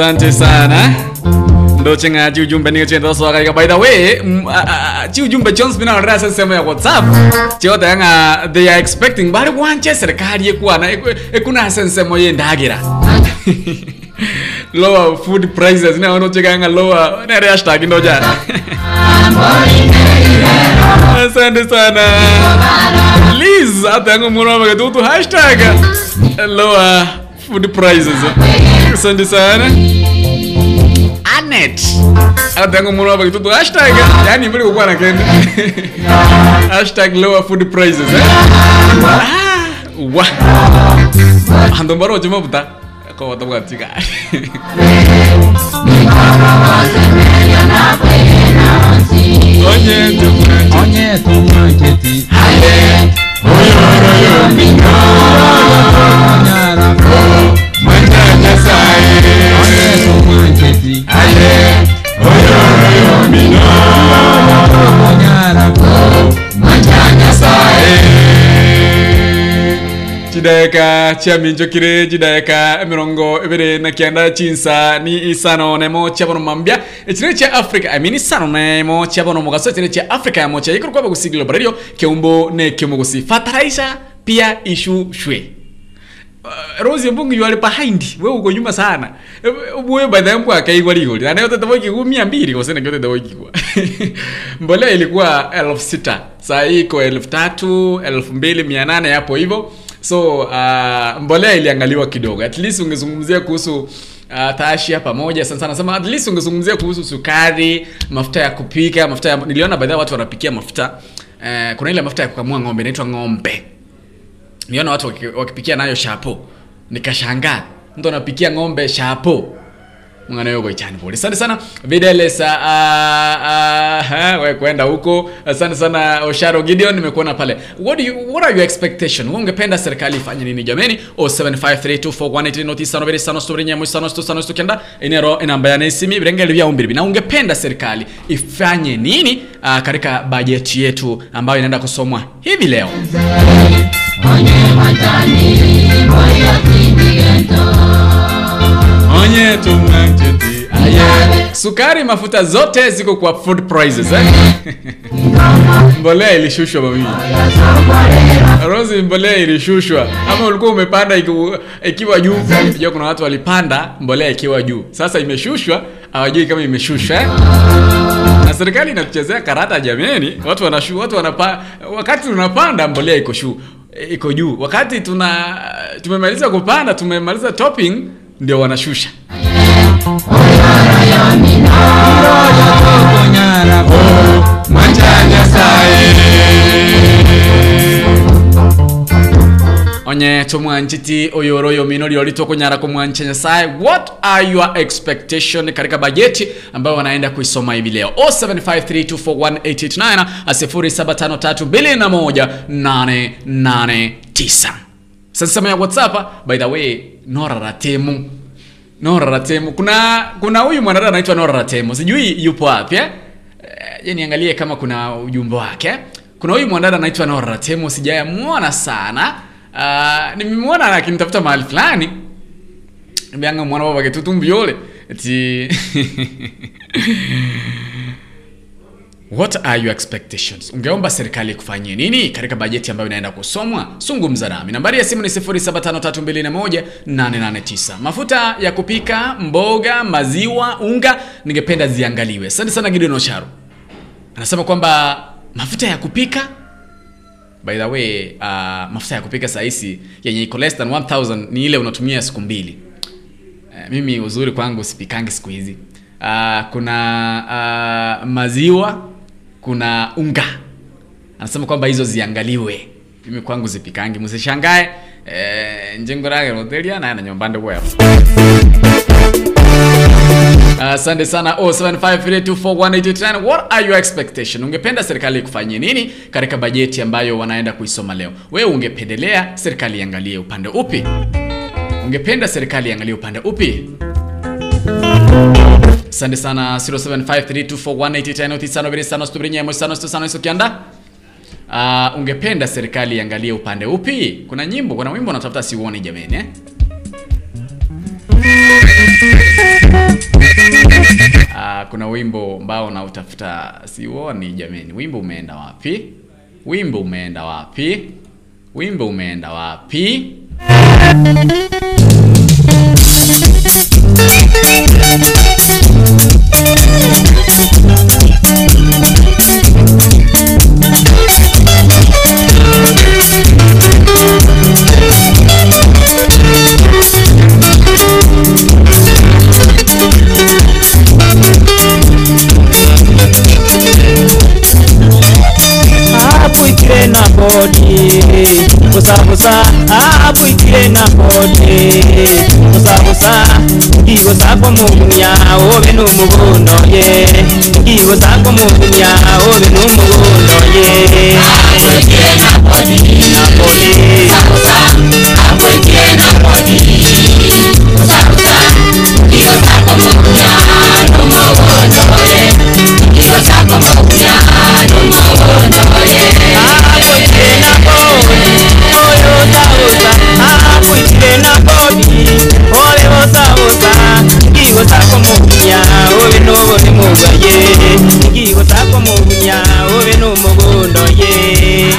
asante sana. Ndo chenga chi ujumbe ninge chenda so kaika by the way mm, a- a- chi ujumbe chons bina ora sema ya WhatsApp. Chio yanga they are expecting bari wanche serikali yekuana ekuna sense moye ndagira lower food prices na wano chekanga lower na re hashtag ndo ja asante sana. Liz atango mwana wa tu hashtag. Lower food prices asante sana Anet atango mwana wa tu hashtag yani mbele kwa na kende hashtag lower food prices eh Ah, wa ando mbaro chuma buta ko wata buka tika onye tukwe onye tumwaketi oyoroyo mino onyara mwanja nyasaye onye tumwaketi aye oyoroyo mino chideka chiaminjokire chideka emirongo ibiri na kianda chinsa ni isano nemo chiabono mambia. Echire chia africa i mean isano nemo chiabono mogaso echire chia africa yamo chia ikuru kwa bagusigilo barario keumbo ne kiomugusi fertilizer pia ishu shwe. Uh, Rose mbungu you are behind. Uko nyuma sana. Wewe by the time akaigwa ligoli. Na yote taboki 200 kwa sene yote taboki kwa. Mbolea ilikuwa 6000 saa hii iko 3000 2800 hapo hivyo so uh, mbolea iliangaliwa kidogo. At least ungezungumzia kuhusu uh, tashia pamoja sana sana. Sema at least ungezungumzia kuhusu sukari mafuta ya kupika mafuta ya, niliona baadhi ya watu wanapikia mafuta uh, kuna ile mafuta ya kukamua ng'ombe inaitwa ng'ombe. Niona watu wakipikia nayo shapo. Nikashangaa mtu anapikia ng'ombe shapo mngana yogo ichani pole asante sana videlesa uh, uh, we kwenda huko. Asante sana osharo gideon nimekuona pale. What, do you, what are your expectation? Wewe ungependa serikali ifanye nini? Jameni 07532418 inero inamba ya nesimi birengeli vya umbiri na ungependa serikali ifanye nini uh, katika bajeti yetu ambayo inaenda kusomwa hivi leo? Onye aye sukari mafuta zote ziko kwa food prices eh? mbolea ilishushwa mami mbolea ilishushwa. Ama ulikuwa umepanda ikiwa, juu. Jua kuna watu walipanda mbolea ikiwa juu. Sasa imeshushwa hawajui kama imeshushwa eh? na serikali inatuchezea karata jameni. Watu wanashu watu wanapa wakati tunapanda mbolea iko iko juu. Wakati tuna tumemaliza kupanda tumemaliza topping ndio wanashusha onyara manjanya sae onye tomwanchiti oyoroyo mino liolitwa kunyara kumwancha nyasaye. What are your expectation katika bajeti ambayo wanaenda kuisoma hivi leo? 0753241889 0753218889 sasa sema ya whatsapp by the way nora ratemu nora ratemu. Kuna kuna huyu mwanadada anaitwa nora sijui yupo wapi eh? Eh, je niangalie kama kuna ujumbe wake. Kuna huyu mwanadada anaitwa nora ratemu sijayamwona sana. Uh, nimemwona akinitafuta mahali fulani. Bianga mwana baba ati what are your expectations? Ungeomba serikali kufanyia nini? Katika bajeti ambayo inaenda kusomwa zungumza nami. Nambari ya simu ni 0753218889 mafuta ya kupika mboga maziwa unga ningependa ziangaliwe. Asante sana gideon osharo anasema kwamba mafuta ya kupika? By the way uh, mafuta ya kupika sahisi yenye iko less than 1000 ni ile unatumia siku mbili. Uh, mimi uzuri kwangu sipikangi siku hizi. Uh, kuna uh, maziwa kuna unga. Anasema kwamba hizo ziangaliwe. Mimi kwangu zipikangi msishangae. Eh, njengo nyombande wewe asante uh, sana 0753241889 what are your expectation ungependa serikali ikufanyie nini katika bajeti ambayo wanaenda kuisoma leo? Wewe ungependelea serikali iangalie upande upi? Ungependa serikali iangalie upande upi asante sana 0753241895 uh, ungependa serikali iangalie upande upi? Kuna nyimbo kuna wimbo natafuta siuoni jameni eh? Uh, kuna wimbo ambao nautafuta siuoni jameni. Wimbo umeenda wapi? Wimbo umeenda wapi? Wimbo umeenda wapi Thank you. Abwikire na bodi busabusa abwikire na bodi busabusa ngigo zako mugunya obe n'umubundo ye ngigo zako mugunya obe n'umubundo ye abwikire na bodi na bodi busabusa abwikire na bodi obe n'obone mugaye ngigo zako mugunya obe n'umubundo ye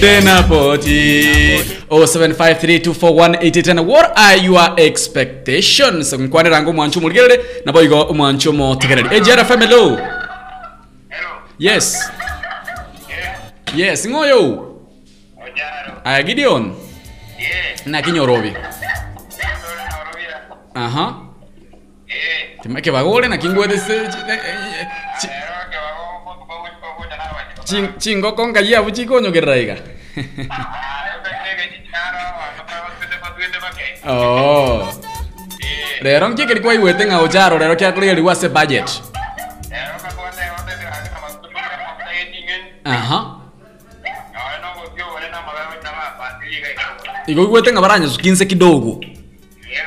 tena poti 0753241810 what are your expectations? Nkwaniranga omwancho muligerere nabo igo omwancho motegereri ejera family Hello. yes. Yes ngoyo. Ojaro. aya gideon. Yeah. nakinyorobi aha uh timake con con na wa. chingoko ngayabu chikonyogerera iga Ah, yo pensé que chicharo, no me vas a hacer para tu para qué. oh Yeah. rero nkikeri kwaiwete ng'a ocharo rero kiakurigeri wase budget Ero que cuando te vas a hacer a más tu para para que ningen. aha No, no go yo wale na magana na ma pa ti ga iko. igo igwete ng'a baranya sukinse kidogo Yeah,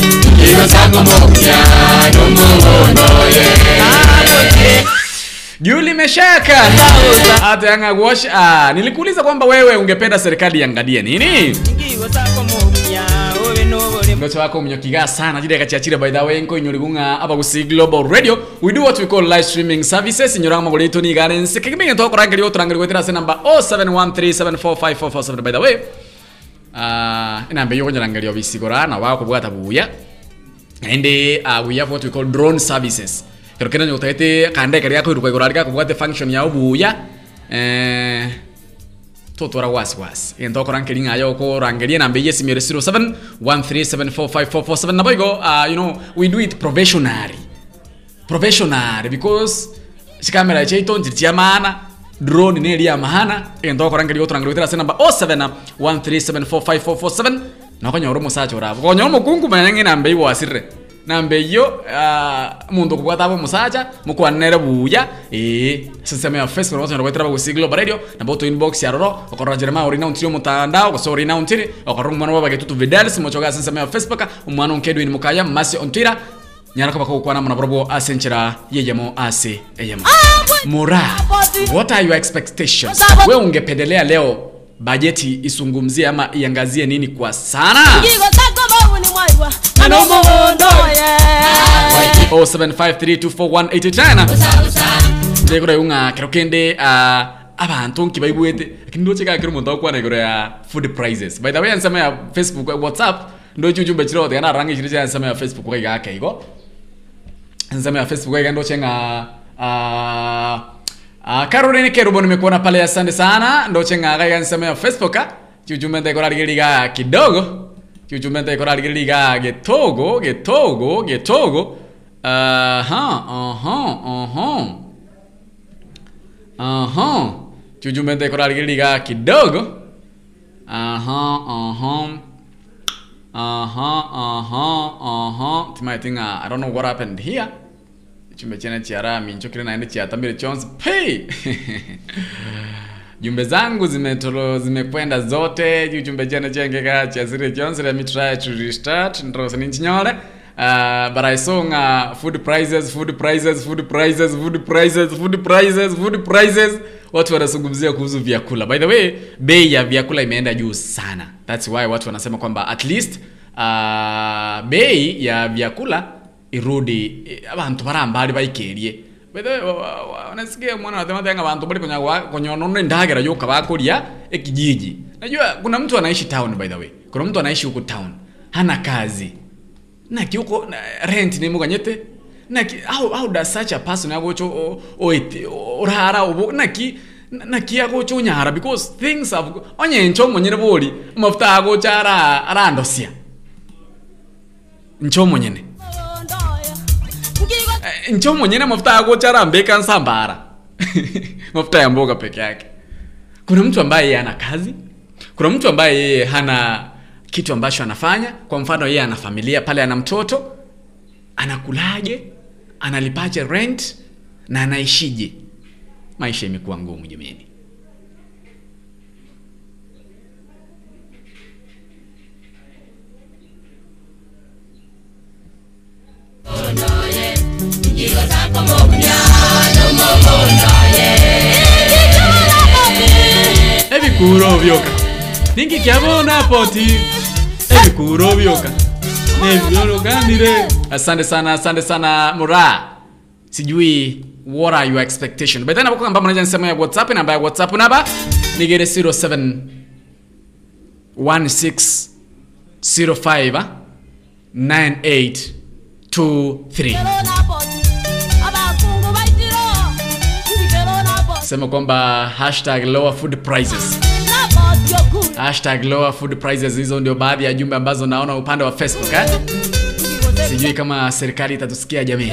ye ngigo zako mugunya n'umubundo ye abwikie Juli Meshaka hata Yanga Wash. Ah, nilikuuliza kwamba wewe ungependa serikali iangalie nini? Ndoto wako mnyokiga sana jide kachachira by the way nko inyorigunga aba gusi Global Radio. We do what we call live streaming services inyoranga magole to ni garen sekigime to kurangari otrangari wetera se number 0713745447 by the way. Ah, uh, inambe yo nyarangari obisigora na wako bwata buya. Ende uh, we have what we call drone services. kero kena nyotete kande kari yako iruka igora rika kubwate function ya ubuya eh totora was was ento koranke linga yo ko rangerie na mbeye simire 07 137454447 na boygo uh, you know we do it professionally professionally because sikamera chaito njitia maana. Drone ne ya mahana ento koranke yo turangire se namba 07 137454447 omosacha orabo konyora omokungu manya ng'e mbe igwasire nambe iyo uh, mundu okobwata abo omusacha mokwanere buya ee siseme ya facebook nabo twetera bagusi global radio nabo to inbox yaroro okorora jerema ori nauntiri omutandao okoso ori nauntiri okorora omwana wabage tutu vidals mochoga siseme ya facebook omwana onkedwin mukaya masi ontwira nyarako bakogukwana muna ase asenchera yeyemo ase eyemo mura what are your expectations? We ungependelea leo bajeti isungumzie ama iangazie nini kwa sana? Yeah. 0753241889 ndekora yunga kero kende ah, abantu nkibaigwete lakini ndocheka kero muntu akwana igoro ya food prices. By the way ansema ya facebook whatsapp ndo chujumbe chiro tegana rangi chiri cha ansema ya facebook kwa igake igo? Ansema ya facebook kwa ndo chenga ah ah Caroline Kerubo nimekuona pale asante sana. Ndo chenga ga nsema ya facebook kiujumbe chujumbe ndekora ligiliga kidogo. Chuchumete korarigiriga getogo getogo getogo. Aha aha aha. Aha. Chuchumete korarigiriga kidogo. Aha aha. Aha aha aha. Timaitinga i don't know what happened here chumbe chene chiara mincho kile naende chiatambire chonse pay jumbe zangu zimetolo zimekwenda zote jumbe chene chengeka chasire chonse let me try to restart ndrose ninchinyole Uh, but I saw uh, food prices, food prices, food prices, food prices, food prices, food prices. Watu wanazungumzia kuhusu vyakula. By the way, bei ya vyakula imeenda juu sana. That's why watu wanasema kwamba at least uh, bei ya vyakula irudi eh, abantu barambari baikerie By the way, wa- wa- wa- unasikia mwana anasema tena abantu bali kunyagwa wa- kwenye ndagera yoka bakuria ekijiji. Najua kuna mtu anaishi town by the way. Kuna mtu anaishi huko town. Hana kazi na kiuko na rent ni muganyete naki how, how does such a person agocho oite orara ubo naki naki agocho nyara because things have onye ncho monyere boli mafuta agocha ara arandosia ncho monyene ncho mwenyene mafuta yako charambeka nsambara. Mafuta ya mboga peke yake. Kuna mtu ambaye yeye ana kazi. Kuna mtu ambaye yeye hana kitu ambacho anafanya. Kwa mfano yeye ana familia pale ana mtoto. Anakulaje? Analipaje rent? Na anaishije? Maisha imekuwa ngumu jamani ebikuro byoka ningi kyabona poti. Ebikuro byoka nebyologanire asante sana asante sana mura sijui what are your expectation but then kamba mnaja nsema ya whatsapp namba ya whatsapp naba nigere 07 16 05 98 23 sema kwamba hashtag lower food prices. Hashtag lower food prices hizo ndio baadhi ya jumbe ambazo naona upande wa facebook eh? sijui kama serikali itatusikia jamii.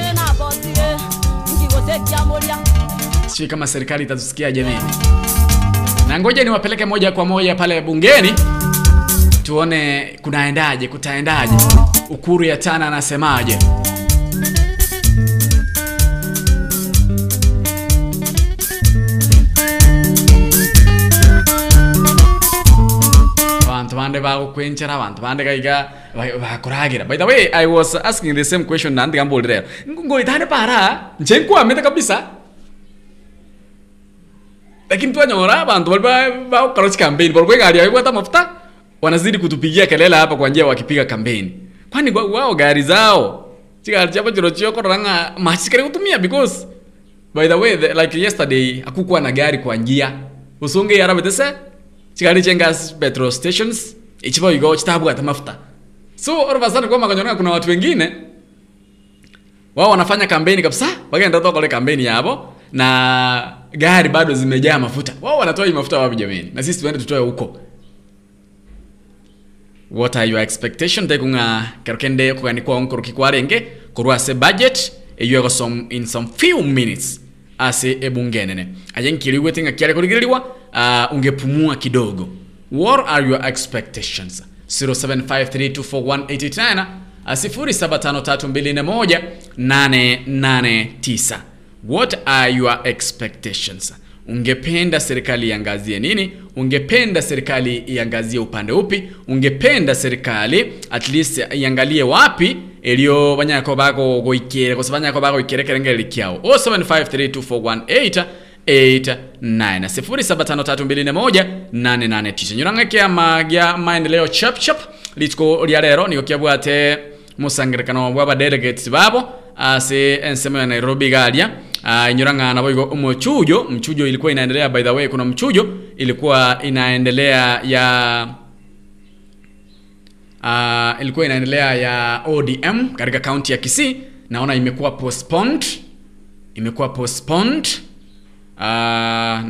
Sijui kama serikali itatusikia jamii. Na ngoja niwapeleke moja kwa moja pale bungeni tuone kunaendaje kutaendaje. Ukuru ya tana anasemaje bande bagukwenchera abantu. Bande gaiga bakuragira by the way i was asking the same question nandi gambolire ngoitane para? Njenkwamete kabisa? Lakini twanyora abantu bali bakukarochi campaign. Bali kwegari aibwata mafuta wanazidi kutupigia kelele hapa kwa njia wakipiga kampeni kwani wao gari zao? Chigari chapo chiro chioko ranga machisikare kutumia because by the way the, like yesterday akukuwa na gari kwa njia. Usonge yarabetese chigari chenga petrol stations ichibo igo chitabwata mafuta. So orvasana kwa makanyona kuna watu wengine wao wanafanya kampeni kabisa wakaenda toka kule kampeni yabo na gari bado zimejaa mafuta. Wao wanatoa hii mafuta wapi jamani na sisi tuende tutoe huko. What are your expectation? Tekunga kerkende kugani kwa onkoro kikwarenge korwa se budget eyuego some in some few minutes. Ase ebungenene ayenkiriwe tinga kiale kurigiriwa uh, ungepumua kidogo what are your expectations? 0753241889 0753218889 what are your expectations? Ungependa serikali iangazie nini? Ungependa serikali iangazie upande upi? Ungependa serikali at least iangalie wapi elio banyako bako goikere kosa banyako bako ikere kerenge likiao. 07532418 0753218889 nyuranga kiama gya maendeleo chap chap litiko lya lero niko kyabwate musangirekano bwa badelegates babo ase ensemo ya nairobi galia uh, inyuranga boigo igo mchujo. Mchujo ilikuwa inaendelea by the way kuna mchujo ilikuwa inaendelea ya uh, ilikuwa inaendelea ya odm katika kaunti ya kisii. Naona imekuwa postponed imekuwa postponed uh,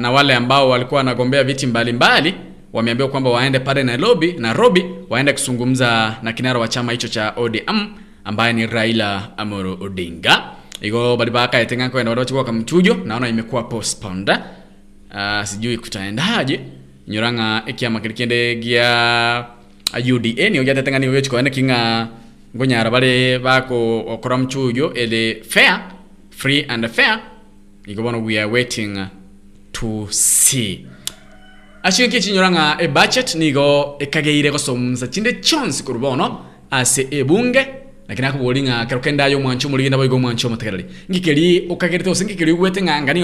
na wale ambao walikuwa wanagombea viti mbalimbali wameambiwa kwamba waende pale Nairobi, Nairobi waende kuzungumza na kinara wa chama hicho cha ODM ambaye ni Raila Amolo Odinga. Igo bali naona imekuwa postponed. Uh, sijui kutaendaje nyoranga ekiama kilikiende gia UDA ni kinga ngonyara bale bako mchujo ele fair free and fair igo bono we are waiting to see. Ashinki chinyoranga e budget nigo ekageire gosomza chinde chonsi kurubono ase ebunge lakini kero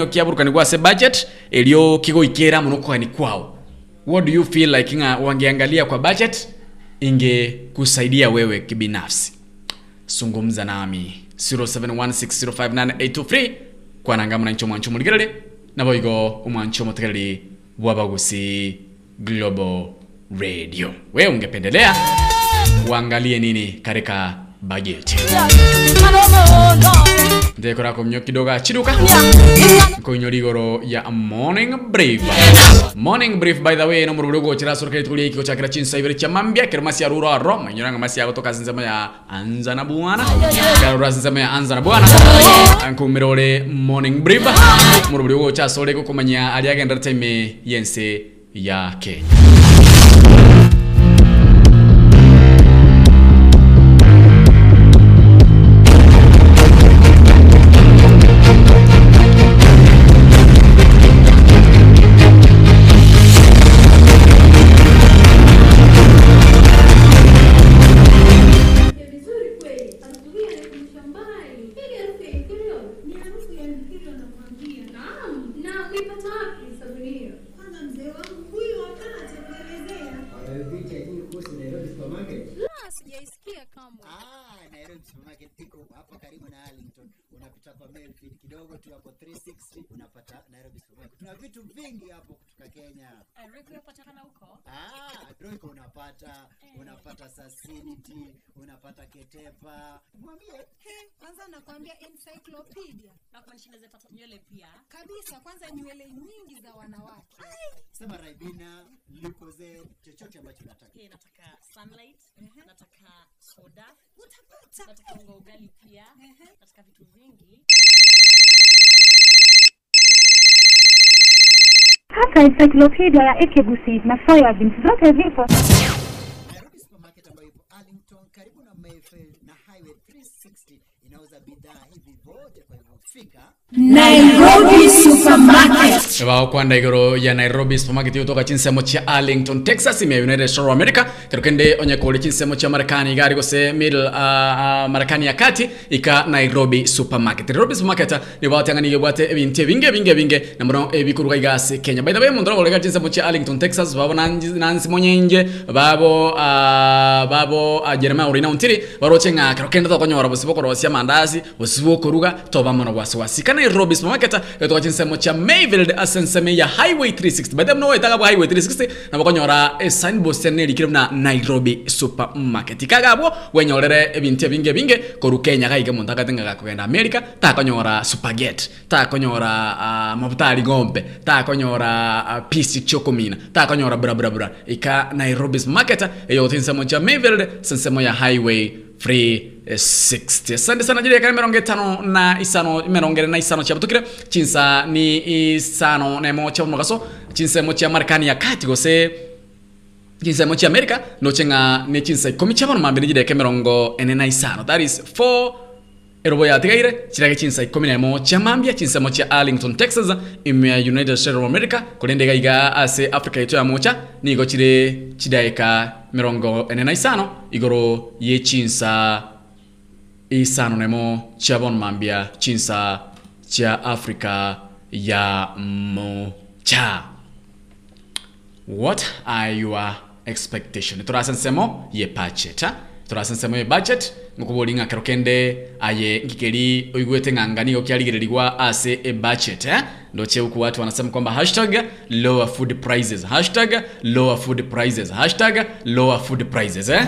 kiaburukani gwa ase budget elio kigo ikera muno kwani kwao. What do you feel like nga kwa budget ingekusaidia wewe kibinafsi? Zungumza nami 0716059823 kwananga mwanancho mwancho muligere nabo igo umwancho mutagarari wabagusi global radio. Wewe ungependelea uangalie nini katika bajeti ndekorako mnyo kidogo achiduka koinyori ligoro ya morning brief. Morning brief by the way no muruguru gochira sorokere tukulie ikiko chakira chinsa ibere cha mambia kero masi ya ruro aro manyoranga masi ya kutoka zinzema ya anza na bwana kero zinzema ya anza na bwana ankumirore morning brief. Muruguru gocha sore kukumanya ali agenda time yense ya Kenya Tu hapo 360 unapata Nairobi supermarket. Tuna vitu vingi hapo kutoka Kenya. Ah, Royco unapata, unapata Sasinity, unapata Ketepa. Mwambie Kwanza nakwambia encyclopedia. Na kwa nchi naweza pata nywele pia. Kabisa, kwanza nywele nyingi za wanawake. sema Raibina, Lucozade, chochote ambacho unataka. Okay, nataka sunlight, nataka soda, utapata. Nataka unga ugali pia, nataka vitu vingi. Hata encyclopedia ya Ekebusi na Soybeans zote zipo. Nairobi supermarket ambayo ipo Arlington karibu na Mayfield na Highway 360 inauza bidhaa hivi vyote kwa hivyo fika Nairobi igoro ya nairobi supermarket yotoka chinsemo cha arlington texas ime united states america. Kerokende onyekole chinsemo cha marekani gari gose middle uh, uh, marekani ya kati ika nairobi supermarket. Nairobi supermarket ni batanganige bwate ebintu ebinge ebinge ebinge na muno ebikuruga igase kenya. By the way mundu rolega chinsemo cha arlington texas babo nanzi monyenje babo uh, babo uh, jeremiah urina untiri baroche nga kerokende tokonyora busibo korosia mandazi busibo koruga toba mono wasiwasi kana nairobi supermarket yotoka chinsemo cha mayfield asenseme ya highway 360 by muno wetaga bwa highway 360 na bakonyora signboard sene likire na nairobi supermarket. Ikagabwo wenyorere ebintu ebinge binge koru kenya gaige muntu akatenga gakugenda america takonyora spaghetti takonyora uh, mafuta ali ng'ombe takonyora uh, pisi chokomina takonyora bra ika nairobi supermarket eyo tinsemo cha mayfield sensemo ya highway 360 asante sana jiri yakani mirongo itano na isano mirongere na isano chia butukire. Chinsa ni isano nemo chia mugaso chinsemo chia marekani ya kati gose. Chinsemo chia amerika no chenga ni chinsa ikomi chia bono mambere yakani mirongo ene na isano. That is 4 erobo yatigaire chirage chinsa ikomi nemo chia mambia chinsemo chia arlington texas ime united states of america kulende iga ase africa yetu ya mocha nigo chire chidaika mirongo ene na isano igoro ye chinsa isano nemo chia mambia chinsa cha africa ya mocha what are your expectation turasensemo ye budget turasensemo ye budget ngukubolinga ng'akero kende aye ngikeri oigwete ng'angani okiarigiririgwa ase e budget eh? ndoche watu wanasema kwamba hashtag lower food prices hashtag lower food prices hashtag lower food prices eh?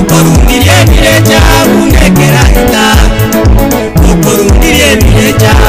ukora imiremire cyangwa unekera inda ukora imiremire cyangwa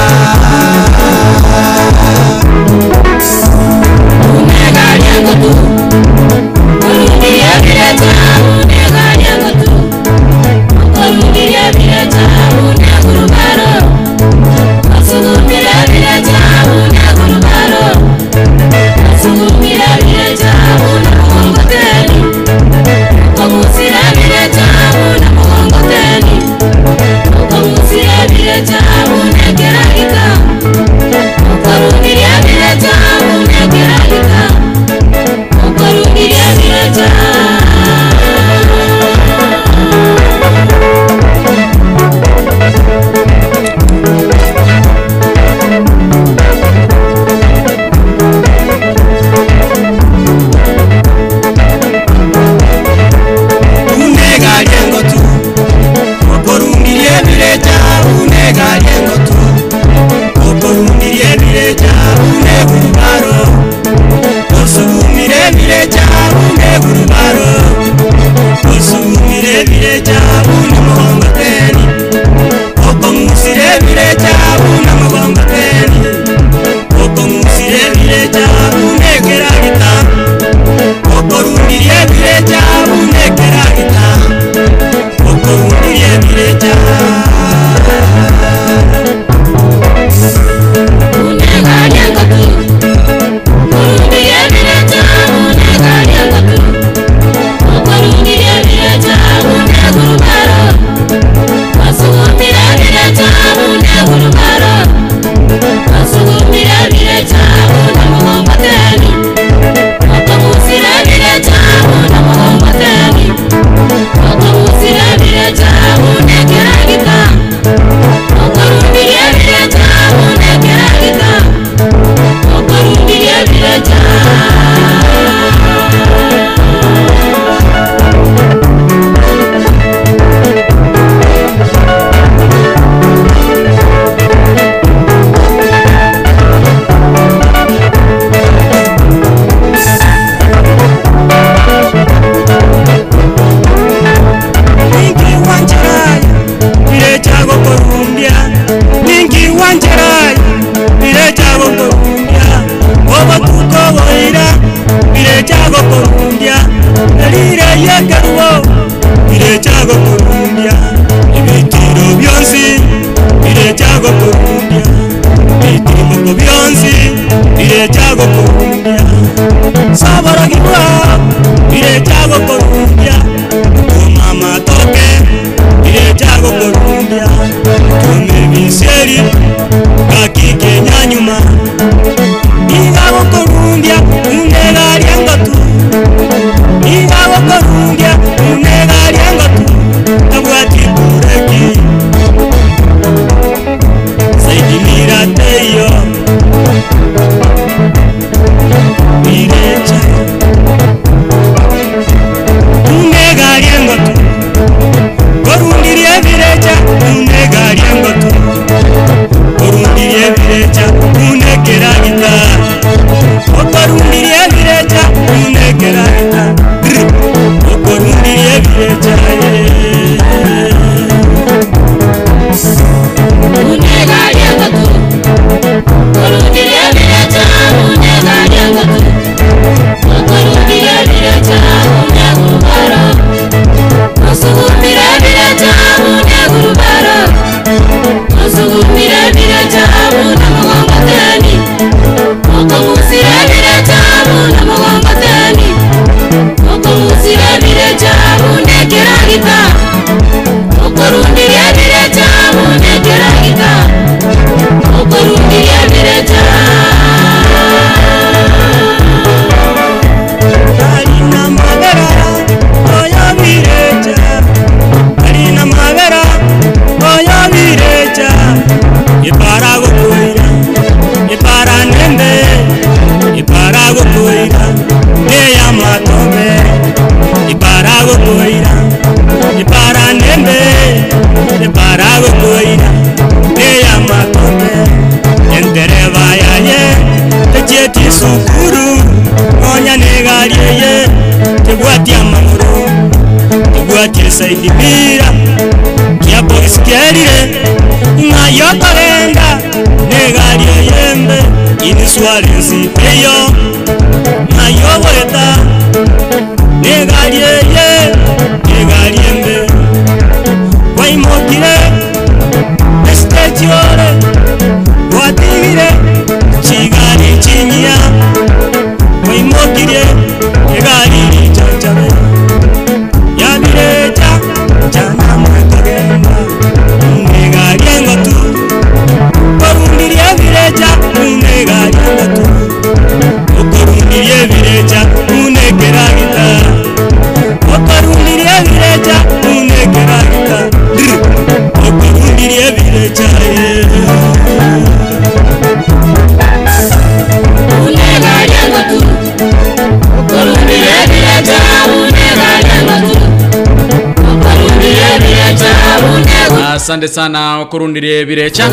asante sana okurundirie birecha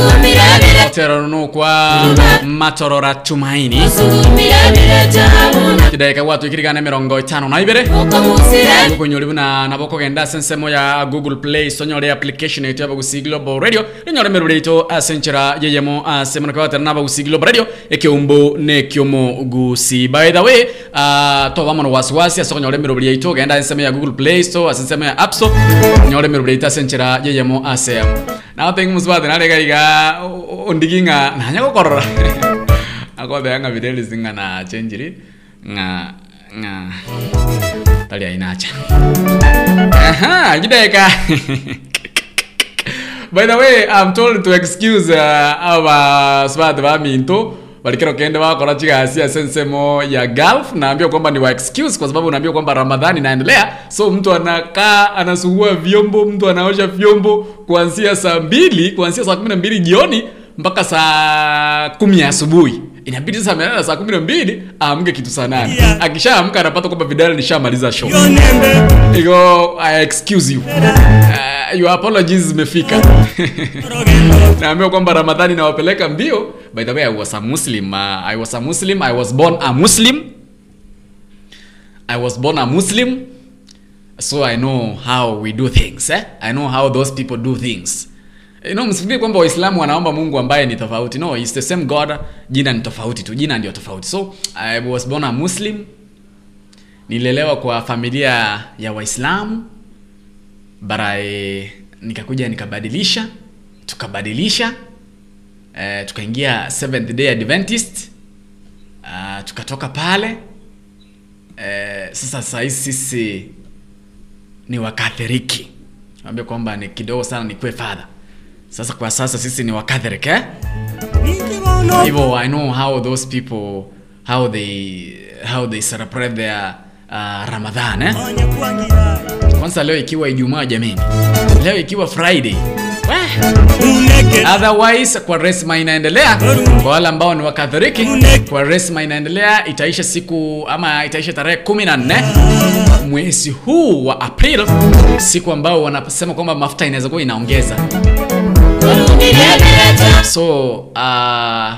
otero nukwa matorora tumaini. Kidaika virecha una kidaika mirongo itano na ibere. Okomusire buna nabo kogenda ase ensemo ya google play sonyore application yaito yabagusi global radio. Inyore merure ito ase enchera yeyemo ase mono kwatera nabagusi global radio. Ekeumbu ne kiomo gusi. By the way uh, toba mono wasiwasi ase konyore emerobori yaito genda ensemo ya google play store ase ensemo ya app store. Onyora emerobori yaito ase enchera yeyemo ase nago tengi musubate naregaiga ondigi ng'a nanya gokorora akothea ng'a ng'a. Nachenjiri ng'a ng'a tari ainacha aha gideka by the way i'm told to excuse uh, our swat ba minto walikero kende chigasi ase nsemo ya gulf naambia kwamba ni wa excuse kwa sababu naambia kwamba ramadhani inaendelea. So mtu anakaa anasugua vyombo mtu anaosha vyombo kuanzia saa mbili kuanzia saa kumi na mbili jioni mpaka saa kumi asubuhi. Inabidi sasa amelala saa kumi na mbili aamke kitu saa nane. Akishaamka anapata kwamba vidali nishamaliza show. Iko, I excuse you. Uh, your apologies zimefika. Naambiwa kwamba ramadhani inawapeleka mbio by the way i was a muslim uh, i was a muslim i was born a muslim. I was born a muslim so i know how we do things eh? i know how those people do things. You know, msifikiri kwamba waislamu wanaomba mungu ambaye ni tofauti. No it's the same god. Jina ni tofauti tu. Jina ndio tofauti. So i was born a muslim. Nilelewa kwa familia ya waislamu bara nikakuja nikabadilisha tukabadilisha uh, tukaingia seventh day adventist. Uh, tukatoka pale. Eh, sasa sahii sisi ni wakatheriki ambia kwamba ni kidogo sana nikuwe fadha sasa kwa sasa sisi ni wakatholik eh? I know how those people how they how they celebrate their uh, ramadhan eh? kwanza leo ikiwa ijumaa jameni. Leo ikiwa friday otherwise kwa resma inaendelea kwa wale ambao ni wakatholiki kwa resma inaendelea itaisha siku ama itaisha tarehe kumi na nne mwezi huu wa april siku ambao wanasema kwamba mafuta inaweza kuwa inaongeza. So uh,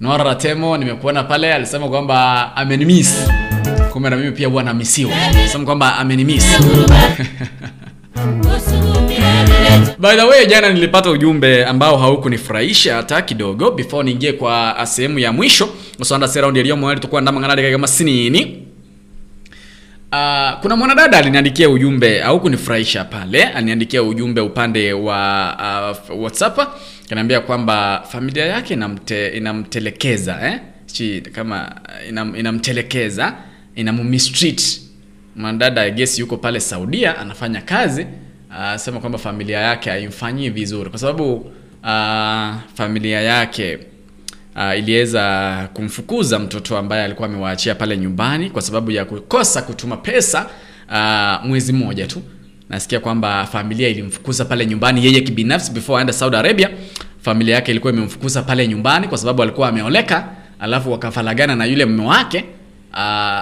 nora ratemo nimekuona pale alisema kwamba amenimis kumbe na mimi pia huwa namisiwa sema kwamba amenimis by the way jana nilipata ujumbe ambao haukunifurahisha hata kidogo. Before niingie kwa uh, sehemu ya mwisho usanda se raundi iliyo mweri tukua ndama ngana dakika masinini Uh, kuna mwanadada aliniandikia ujumbe au kunifurahisha pale. Aliniandikia ujumbe upande wa uh, whatsapp. Kanaambia kwamba familia yake inamte, inamtelekeza eh? Chi, kama inam, inamtelekeza inamumistreat mwanadada I guess yuko pale saudia anafanya kazi uh, kwamba familia yake haimfanyii vizuri. Kwa sababu uh, familia yake uh, iliweza kumfukuza mtoto ambaye alikuwa amewaachia pale nyumbani kwa sababu ya kukosa kutuma pesa uh, mwezi mmoja tu. Nasikia kwamba familia ilimfukuza pale nyumbani yeye kibinafsi before aenda saudi arabia. Familia yake ilikuwa imemfukuza pale nyumbani kwa sababu alikuwa ameoleka alafu wakafalagana na yule mme wake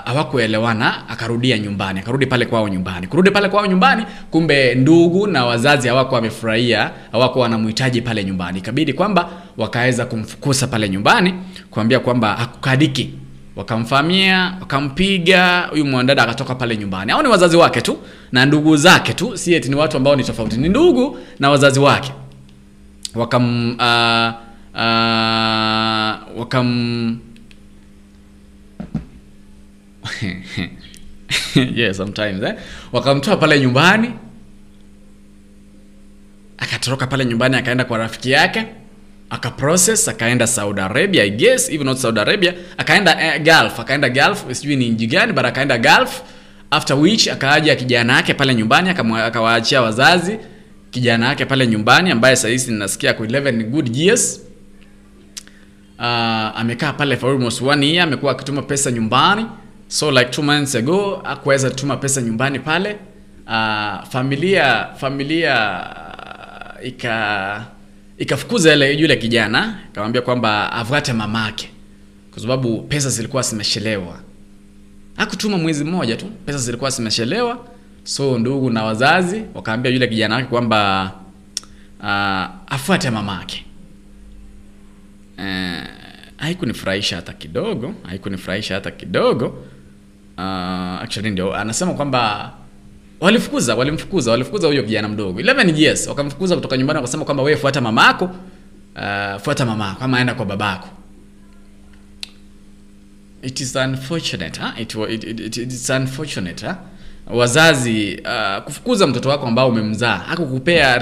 hawakuelewana uh, akarudia nyumbani akarudi pale kwao nyumbani. Kurudi pale kwao nyumbani kumbe ndugu na wazazi hawakuwa wamefurahia hawakuwa wanamhitaji pale nyumbani. Ikabidi kwamba wakaweza kumfukusa pale nyumbani kuambia kwamba hakukadiki wakamfamia wakampiga huyu mwanadada akatoka pale nyumbani. Au ni wazazi wake tu na ndugu zake tu. Si eti ni watu ambao ni tofauti. Ni ndugu na wazazi wake. Wakam uh, uh, wakam yeah, sometimes eh? wakamtoa pale nyumbani akatoroka pale nyumbani akaenda kwa rafiki yake akaprocess akaenda saudi arabia i guess even not saudi arabia akaenda eh, gulf akaenda gulf sijui ni nji gani but akaenda gulf after which akaaja kijana yake pale nyumbani akawaachia wazazi kijana yake pale nyumbani ambaye sahizi ninasikia ku 11 good years uh, amekaa pale for almost one year amekuwa akituma pesa nyumbani so like two months ago akuweza tuma pesa nyumbani pale. Uh, familia familia uh, ika ikafukuza ile yule kijana. Ikamwambia kwamba avuate mamake. Kwa sababu pesa zilikuwa zimeshelewa akutuma mwezi mmoja tu pesa zilikuwa zimeshelewa so ndugu na wazazi wakaambia yule kijana wake kwamba uh, afuate mamake. Uh, haikunifurahisha hata kidogo haikunifurahisha hata kidogo uh, actually ndio anasema kwamba walifukuza walimfukuza walifukuza huyo kijana mdogo 11 years wakamfukuza kutoka nyumbani wakasema kwamba wewe fuata mamako uh, fuata mamako ama aenda kwa babako it is unfortunate huh? it, it, it, it, is unfortunate huh? wazazi uh, kufukuza mtoto wako ambao umemzaa akukupea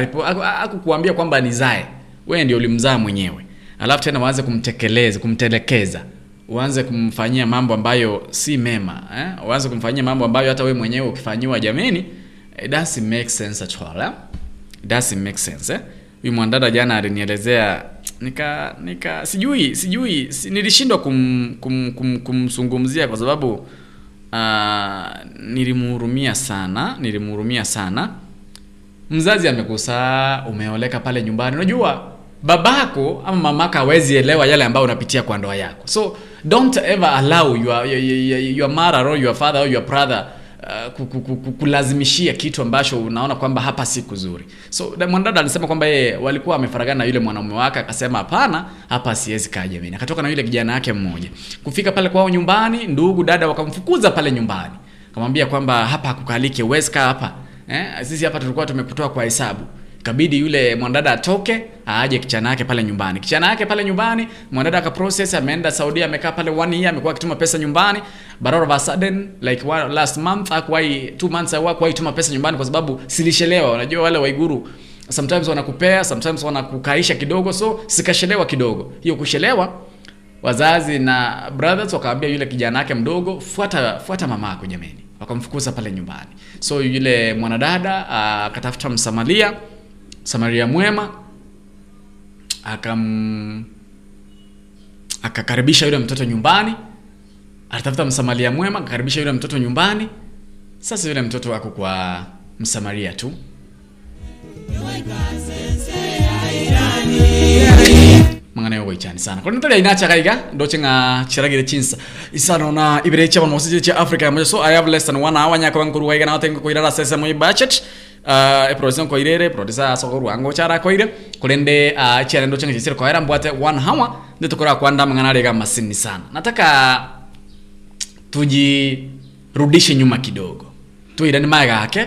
akukuambia kwamba nizae wewe ndio ulimzaa mwenyewe alafu tena waanze kumtekeleza kumtelekeza uanze kumfanyia mambo ambayo si mema eh? uanze kumfanyia mambo ambayo hata we mwenyewe ukifanyiwa all eh? it doesn't make sense eh? huyu mwandada jana alinielezea nika nika sijui sijui si, nilishindwa kum, kum, kum, kumzungumzia kwa sababu uh, nilimhurumia sana nilimhurumia sana mzazi amekusaa umeoleka pale nyumbani unajua babako ama mamako hawezi elewa yale ambayo unapitia kwa ndoa yako. So don't ever allow your, your, your, your mother or your father or your brother uh, kulazimishia kitu ambacho unaona kwamba hapa si kuzuri. So mwanadada alisema kwamba yeye walikuwa amefaragana na yule mwanaume wake akasema hapana hapa siwezi kaa akatoka na yule kijana yake mmoja. Kufika pale kwao nyumbani ndugu dada wakamfukuza pale nyumbani. Kamwambia kwamba hapa hakukaliki uwezi hapa. Eh? sisi hapa tulikuwa tumekutoa kwa hesabu kabidi yule mwanadada atoke aaje kichana yake pale nyumbani. Kichana yake pale nyumbani mwanadada akaprocess ameenda Saudi, amekaa pale one year amekuwa akituma pesa nyumbani. But all of a sudden like one, last month akwai two months akuwai tuma pesa nyumbani kwa sababu silishelewa. Unajua wale waiguru sometimes wanakupea sometimes wanakukaisha kidogo so sikashelewa kidogo. Hiyo kushelewa wazazi na brothers wakaambia yule kijana yake mdogo fuata fuata mamako jameni. Wakamfukuza pale nyumbani. So yule mwanadada akatafuta uh, msamalia samaria mwema akam akakaribisha yule mtoto nyumbani alitafuta msamaria mwema akakaribisha yule mtoto nyumbani. Sasa yule mtoto ako kwa msamaria tu. Sana. Kone tali chinsa. Isano na ibire cha bono cha africa so i have less than one hour nyaka bankuru waiga na tengo koirara sese budget uh, e production ko irere producer so ko chara koire kulende uh, chara ndo nga chisira koera mbwate one hour ndito kora kwanda mangana rega masini sana. Nataka tujirudishe nyuma kidogo. Tuirani maega yake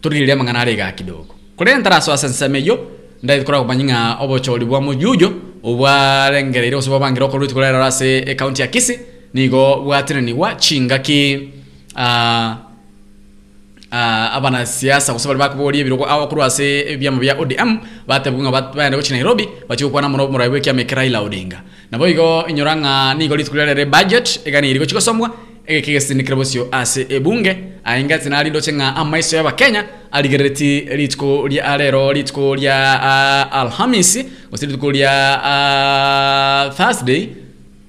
turirie mang'ana rega kidogo. Kuria ntarasoa nsemeyo ndaithikora kumanyinga obochori bwa mujujo obwarengereire ose bwabangire okorwa itikorera rase ekaunti ya kisi nigo bwateneniwa chingaki ah, ah, abanasiasa gose bari bakuboria ebiro abakorwa ase ebiama bya odm batebunga baende gochi nairobi bachigokwana mono morai bwa kya raila odinga. Nabo igo inyoranga nigo ritukurerere budget egani irigo chigosomwa egekigesinikire bosio ase ebunge ainga tina ndoche ng'a amaiso y'abakenya arigereti rituko ria rero rituko ria uh, alhamisi gose rituko ria uh, thursday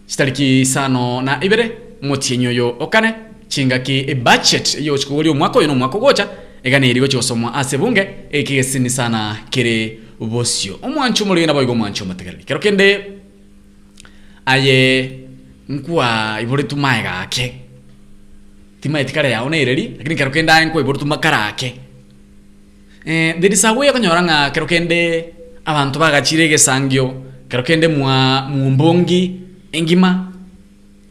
citariki sano na ibere motienyo yo okane chingaki ebudget iyo ori omwaka oyo nomwaka ogocha egana irigo chosomwa ase bunge ekigesini sana kere bosio. Omwancho omorigena boigo omwancho omotegereri kero kende aye nkwa iboretu mae gake. Timaeti kare yao nereri lakini kero kende aye nkwa iboretu makarake eh, there is a way okonyora ng'a kero kende abanto bagachire egesangio kero kende mwa mumbongi engima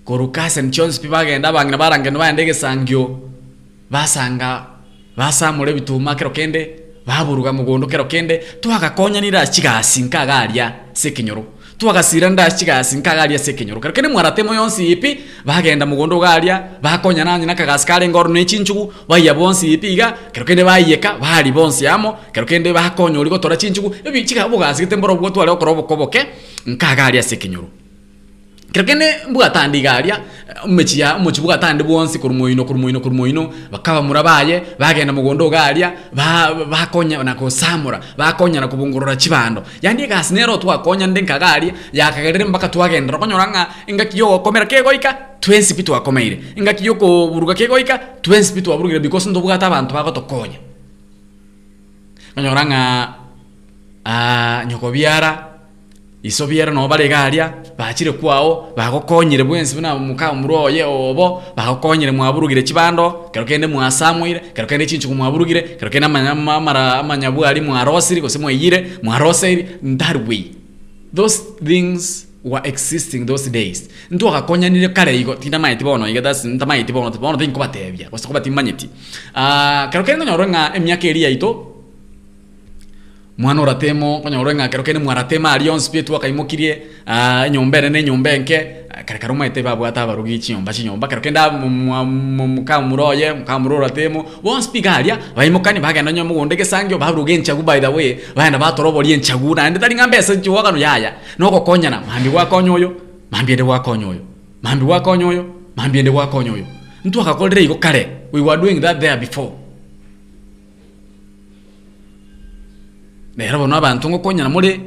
koruka st pi bagenda abang'ina barangendo baenda egesangio basanga basamura ebituma kero kende baburuga mugondo kero kende twagakonyanire ase chigasi nkagaria ase ekenyoro twagasira nda ase chigasi nkagaria ase kero kende mwaratemo yonsi ipi bagenda mugondo garia bakonyana nanye na kagasi karenge oro na echinchugu bonsi ipi iga kero kende baiyeka bari bonsi amo kero kende bakonya ori gotora chinchugu ebi chiga mboro bwotware okora obokoboke nkagaria ase kero kende mbwatandi igaria mmechia omochi bwatandi bwonsi kori moino kori moino kori moino bakabamura baye bagenda mugondo garia ba- bakonya na kosamura bakonya na kubungurura chibando yandi egasi nero twakonya nde nkagaria yakagerere mpaka twagendera konyora ng'a engaki yogokomera kegoika twensi pi twakomeire. Engaki yokoburuga kegoika twensi pi twaburugire because ntobwata abanto bagotokonya konyora ng'a ah, nyoko biara iso biara no bare bakire kwao bagokonyire bwensi buna muka muroye obo bagokonyire mwaburugire kibando kero kende mwasamwire kero kende chinchu mwaburugire kero kende amanya mara amanya ali mwarosiri kose mwayire mwarosiri way those things were existing those days. Ntu akakonyanire kare igo tina maiti bono iga das nta maiti bono bono tinko gose ko batimanyeti ah kero kende nyoro nga emyaka eri yaito mwana oratemo konyora ng'a kero kene mwaratema ari onsi pia twakaimukirie ah, nyomba ene ne nyomba enke kare kare omaete babwata nyomba chinyomba chinyomba. Kero kenda muka muroye muka muro oratemo bonsi pi garia baimukani bagenda nyo sangyo babu baruga enchagu by the way. Baenda batoroboria enchagu naende tari ng'a mbesa chiwagano yaya. Nogokonyana mambi gwakonya oyo mambi ende gwakonya oyo mambi gwakonya oyo mambi ende gwakonya oyo. Ntwakakorire igo kare we were doing that there before rero bono abantu ngokonyana muri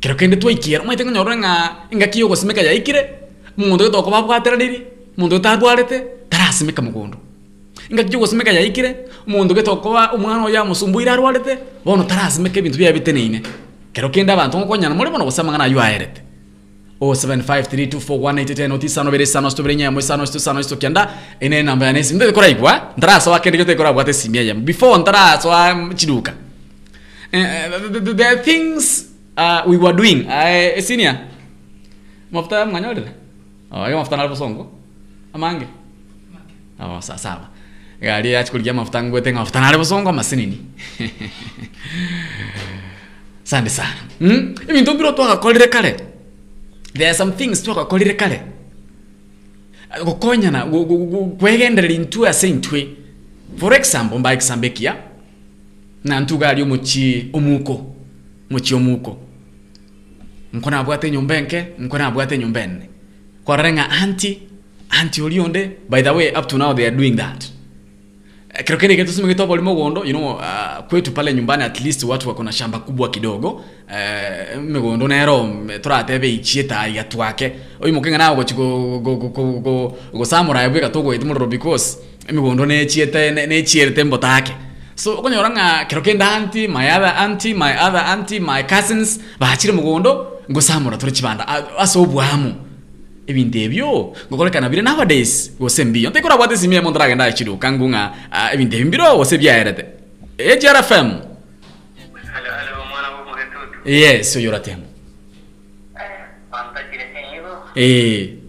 kero kende twaikiera mwaite ngonyora ng'a engaki yogosimeka yaikire omonto getoko babwatera riri omonto getarwarete tarasimeka mogondo engaki yogosimeka yaikire omonto getokoba omwana oyo amosumbuire arwarete bono tarasimeka ebinto biaye biteneine kero kende abantu ngokonyana muri bono gose amang'ana ayo aerete o 753241810 otisano bere sano stobere nyamo sano sto sano sto kianda ene namba ya ndekora igwa ndaraso akende gete kora bwate simia yam before ndaraso chiduka Eh, the, the, the things uh, we were doing. Uh, senior. Mafuta mnganyolile oh, ayo mafuta nalivosongo amange. Oh, sa sawa. Gari achikuligia mafuta ngwete mafuta nalivosongo amasinini masinini sande sana. Mm? ibintu biro twagakorire kare? There are some things twagakorire kare? Gukonyana gu- gu- gu- kwegenderera intu ase intwe for example mbaekisambekia na ntuga ari omochi omuko. Mochi omuko. Nko nabwate enyomba enke nko nabwate enyomba enne. Ng'a anti anti orionde by the way up to now they are doing that. Creo que nige tuseme kitu polimo gondo you know uh, kwetu pale nyumbani at least watu wako na shamba kubwa kidogo. Uh, migondo nero turatebe ichieta ya twake oyi mukenga gochi go go go go go go samurai yebwe katogo itumuro because migondo ne chiete ne chierte mbotake so okonyora ng'a kero kende anti my other anti my other anti my cousins bachire mugondo ngosamura turi chibanda. A- ase obwamu ebintu ebyo ngokorekana bire nowadays gose mbiyo. Ntekora bwate simie mondo ragenda achiruka ngung'a ah, ebintu ebi mbiro gose byaerete hrfm yes oyo ratemo eh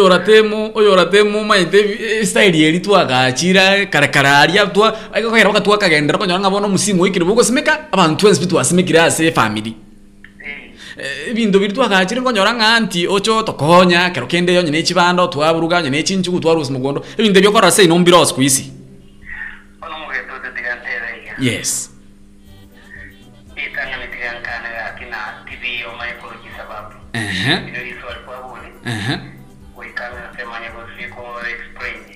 oyo temo oyora temo maite eh, style eri twagachira karakararia twa agakera baka twakagendera konyora ngabona musimu wikire bugo simeka abantu ensi twasimekire ase family. Eh, ebinto biri twagachire nkonyora ng'a anti ocho tokonya kero kende yonye nyine echibando twaburuga nyine echinchugu twarusi mugondo ebinto ebyo kora sei nombiro siku isi yes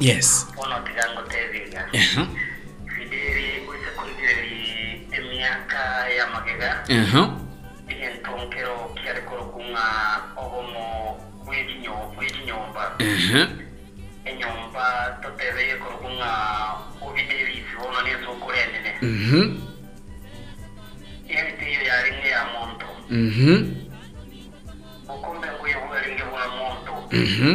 yes ono tigango tebiga Ehe. fideli kwise kurigeri emyaka y'amagega Ehe. entonkero kiarekoro kunga obomo bw'ekinyo- bw'ekinyomba Ehe. enyomba totebeye korukunga obidelisi bono nesokurenene Mhm. emiti iyo yaringe ya muntu Mhm. ukumbe nguye bwaringe bwa muntu Mhm.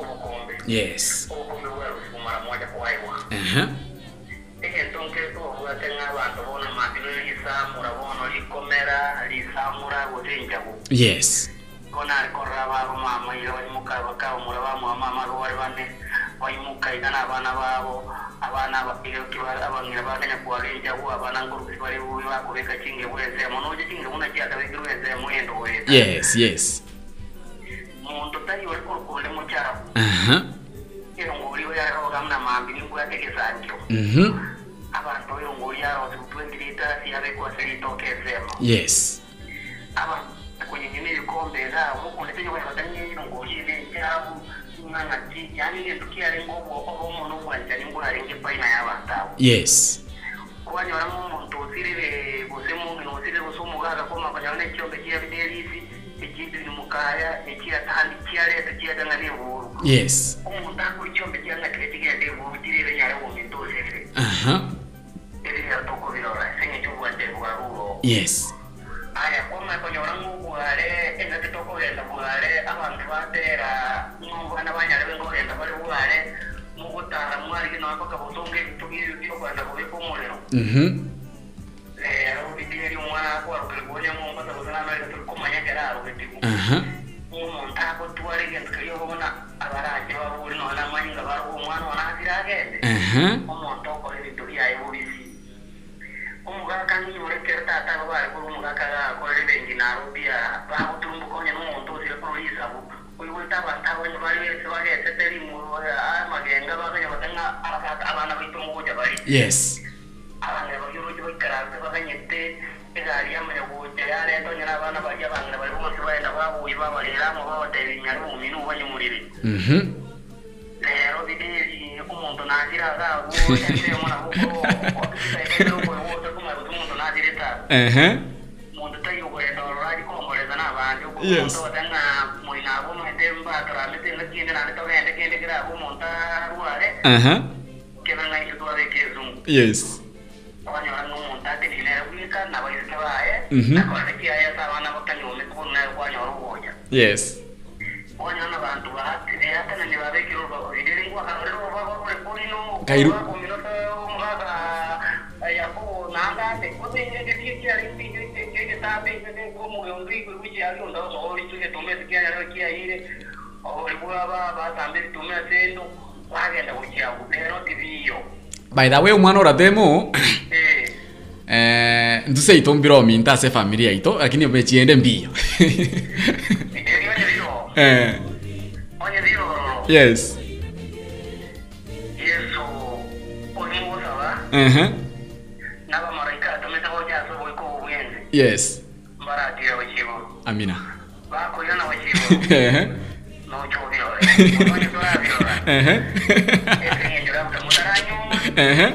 ubukombe yes. Gutinjagu yes. Wese yes yes muntu tari uri kurukule mu cyaro Aha. irunguri we yaroga mna mambi ningu yategesantyo Mhm. abantu irunguri yaroze kutwendirita siyabekwa seritokezemo yes. Aba kwenye nyine ibikombe zabo kundetenye kwa batanye irunguri ile cyabo ngangati yani ile tukiare ngobo obo umuntu kwanja ningu arenge paina y'abantu yes. Kubanyora mu muntu usirire guse mu ngino usirire gusumu gaga koma kanyone cyombe kiya bidelisi ikindi ni mukaya ikiya tandi kiya leta kiya danga ni buru yes umuntu akuri cyombe kiya ngakireti kiya de buru dirire nyare wo Aha. iri ya toko senye cyubwa de yes. Aya koma konyora mu bware engate bware abantu batera n'ubwana banyare bengogenda bari bware mu gutara mwari kino apaka busonge bitubiri byo kwanda kubika umuriro Mhm. rero bidiri umwana kwarukigonya mu mbata buzana nayo turi kumanya kera rugitigu Aha. umuntu ako tuwari genda kayo bona abaraje baburi no na manyinga bari umwana wana hazira agende Aha. umuntu okora byaye bubisi umugaka nk'inyure tata bari kuri umugaka akorera bengi na rubia bagutumbukonya n'umuntu uzire kuri yisabu uyu wita batabonye bari wese bagetse amagenga baganya batanga abana bitunguja bari yes yaretonye n'abana barya abana bari bose bagenda babuye babareramo babatera inyari mu minu banyumurire Mhm. rero bideri umuntu nagira zabo yagiremo na kuko sekere uko wose kumara kuti umuntu nagira itazo Ehe. umuntu utayugurenda ororari komboreza n'abandi uko Yes. umuntu watanga muri nabo mwete mbatora mete ngakinde nane togende aha kebanga ito ezungu yes. Kwanyora n'umuntu atekinera kwika nabaisike baye Yes. By the way, umwana uratemo eh, ntuse ito mbira ominta ase familia ito lakini omechiende mbio eh, onye diro yes yesu olimugusaba uh-huh. n'abamaraika tumeze aho ryasohoye ko ubwenze yes mbaratira bakibo amina bakoze n'abakibo Eh, n'ucyubirore eh, esenyengera mutaranyu eh,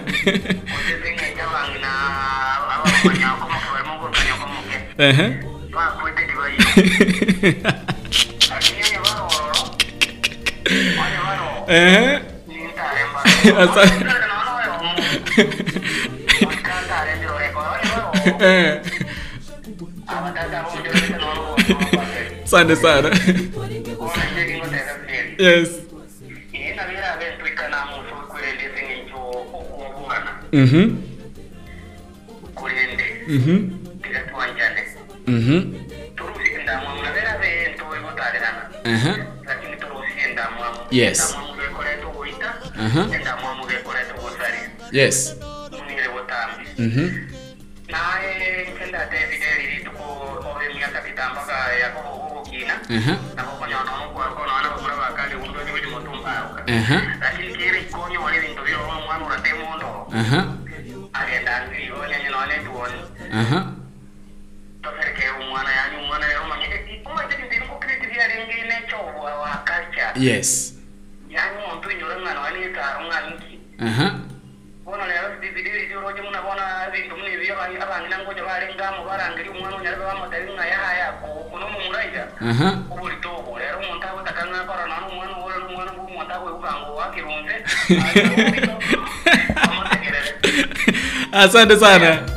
usesenyenga bangi na abamanyakomoke barimo gukanyakomoke eh, bakwete dibayi akinyenye baroro wale baro eh. nintaremba Asa- kantare ndiroreko wale baro Eh, abatata bomjorete nono asante sana. Yes. Mhm, kurende mhm, tigatwanjane mhm, turusi endamwa muna bera bento egotarerana aha, lakini turusi endamwa Yes. endamwa mugekoreto goita Aha. endamwa mugekoreto gosari yes. Munire botambi Mhm, naye kenda tebide riri obe bakura bakali undo lakini wale bintu biro uratemondo aha, aha, tosereke umwana yani umwana. Ko cyo wa culture. Yes. Yani umuntu inyura umwana iki aha, bona rero bibiri ryo roje muna bona bintu muni byo abanye abanye nango je barenga mu barangiri umwana unyara bamutari nka yahaya ko kuno mu muraija aha, ubuli tobo rero umuntu abo takanga para nanu umwana wora n'umwana umuntu abo ukango wakirunze asante sana. Abidina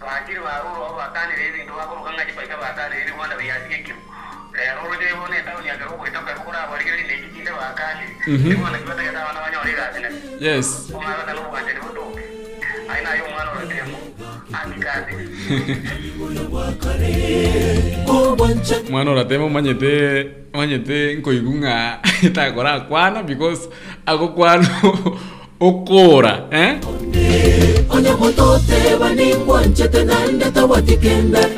bakiri baruro abo bakani rezi ndo bakuru kanga kipaika bakani rezi rwanda byaki kimu rero ruje bone tawo ni agaro kwita kwa kura bari kiri ne kinde bakani Mhm. yes. Omwana tano bukanje ni buto aina mwana oratemo akikazi mwana oratema omanyete omanyete nkoigu ng'a takora akwana because ako kwano okora eh?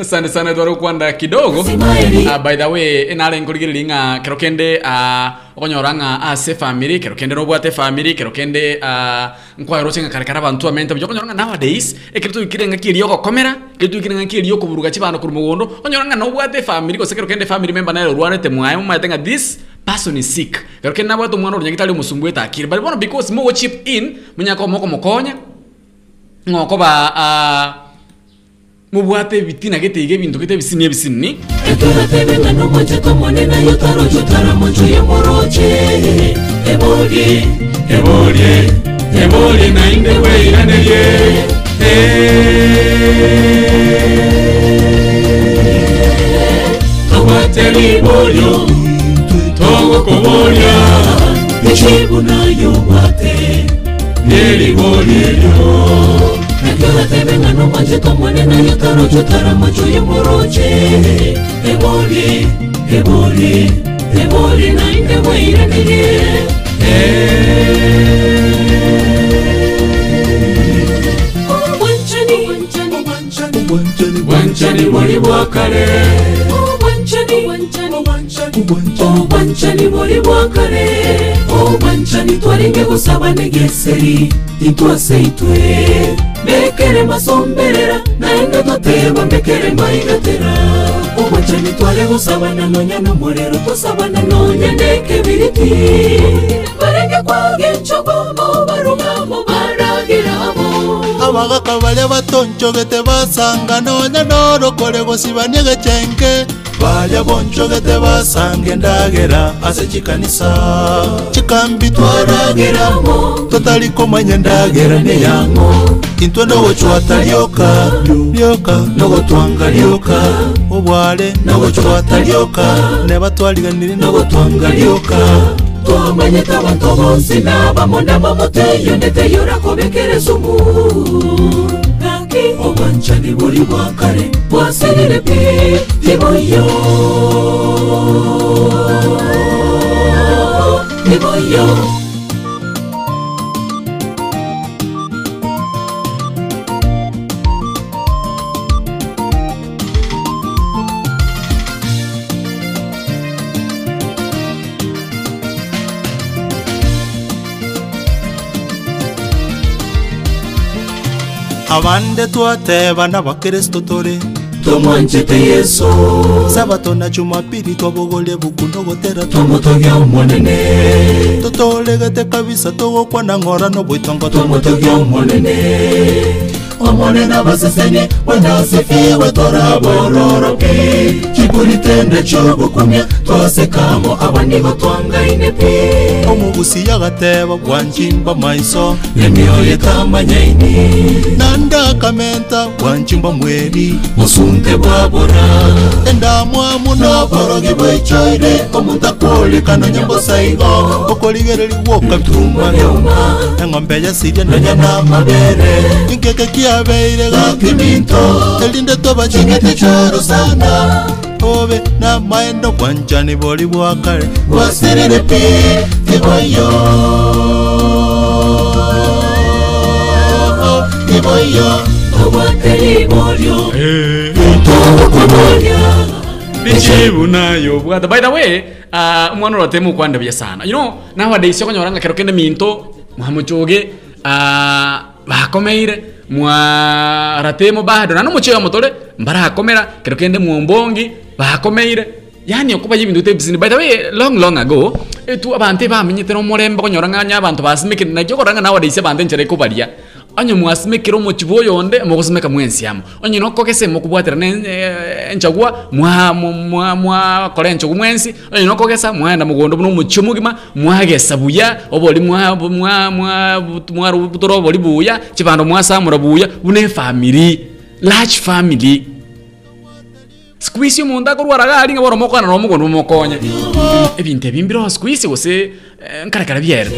asante sana twari okwanda kidogo. Uh, by the way enare nkorigiriri ng'a kero kende uh, okonyora ng'a ase family kero kende nobwate family kero kende uh, nkwaerose ng'a karekara abanto amente buya okonyora ng'a nowadays ekero twikire ng'a kieri ogokomera ekero twikire ng'a kieri okoburuga chibando korwa mogondo. Okonyora ng'a nobwate family gose kero kende family member nere orwarete mwaye momaete ng'a this person is sick kero kende nabwate omwana oronyagitari omosumbwete akire but bono because mo chip in munyaka moko mokonya ng'oko ba uh, mubwate ebitina geteiga ebinto gete ebisini ebisini eturatebengano mocheko monene yotarojotara moncho yemoroche ebolie ebolie ebolie nainde weiranderie tobwate libolyo togokobolia echibu nayo bwate lyelibolilyo eturatebengano mocheko monene yotarojotara moncho yemoroche ebolie ebolie ebolie nainde weiranderie wanchani bwali bwakale obwanchani bwali bwakale obwanchani twalinge gusaba negeseri. Itwase itwe beke mekere masomberera naende toteba mekere maigatera obwanchani tware gusabana nonya nomorero tosabana nonya nekebiriti barenge kwage nchogomo barugamo baragiramo abagaka baria batonchogete basanga nonya norokore gosibania gechenge baria bonchogete basange endagera ase chikanisa chikambi twaragiramo totari komanya endagera neyango intwe nogochwata rioka rioka nogotwanga rioka obware nogochwata rioka nebatwariganire nogotwanga rioka twamanyete abantu bonsi n'abamondamo muteyo ndeteyora sumu gaki obwanchani buri bwa kare bwaserire pi iboyo iboyo abande twateba n'abakristo tore. Tomwanchete yesu. Sabato na jumapili twabogole buku tumutogia tomotogia omonene totolegete kabisa togokwana ng'orano bwitongo tumutogia omonene omonene abaseseni wenasifiwe torabororoke chipuritende chogokumya twasekamo abanibo twangaine pe omubusi yagateba bwanjimba maiso. Emioyo etamanyaini nandakamenta bwanjimba mweri musunte bwabora endamwa muno. Borogi bwechoire omutakuolikano nyambo saigo. Okorigereri gwoka bituma byoma eng'ombe yasiria nonya n'amabere inkeke kiabeire gakiminto elinde chingete choro sana obe namaendo bwanjani boli bwakare. Bwasirire pi tiboyo tiboyo nayo. Bwata by the way uh, mwana uratemu kwandabia sana. You know nowadays yokonyoranga kero kende minto mwamuchuge uh, bakomeire mwaratemo bado nano muchega motore mbarakomera kero kende mwombongi bakomeire yani okuba yibintu tebisini by the way long long ago etu abante bamenyete no konyora ng'anya abantu basimikire. Na jokoranga deise abante nchere kubaria onye mwasimekire omochibu oyonde mogosimeka mwensiamo onye nokogese mokobwatera eh, enchagua mwa mwa mwakora enchogu mwensi. Onye nokogesa mwaenda mogondo buna omochio omogima mwagesa buya obori mwa mwa mwa mwa butoro obori buya chibando mwasamura buya buna efamiri large family siku isi omonto akorwaraga ari ng'a boromokana na omogondo momokonye ebinto ebimbiro siku isi gose eh, nkarekara biere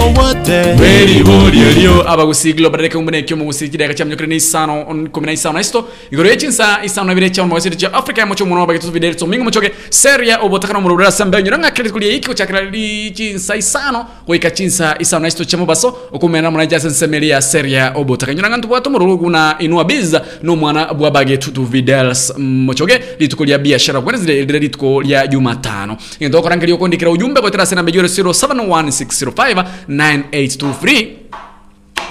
obwate bweri boriorio abagusigilo bareke umbone kyo mugusigire cha myokre ni isano on kumi na isano esto. Igoro yechinsa isano na bire cha mo wasiri cha africa mo chomo bagetu video so mingo mochoke seria obotakana mu rura sambe nyora nga credit kuli iki cha kali chinsa isano ko ikachinsa isano esto cha mobaso okumena mwana ja sensemelia seria obotakana. Nyora ngantu bwato mu ruguna inua biza no mwana bwa bagetu tu videos lituko lya biashara Wednesday lile lituko lya Jumatano ingendo korangeli okondikira ujumbe kwa tera sena bejore 071605 9823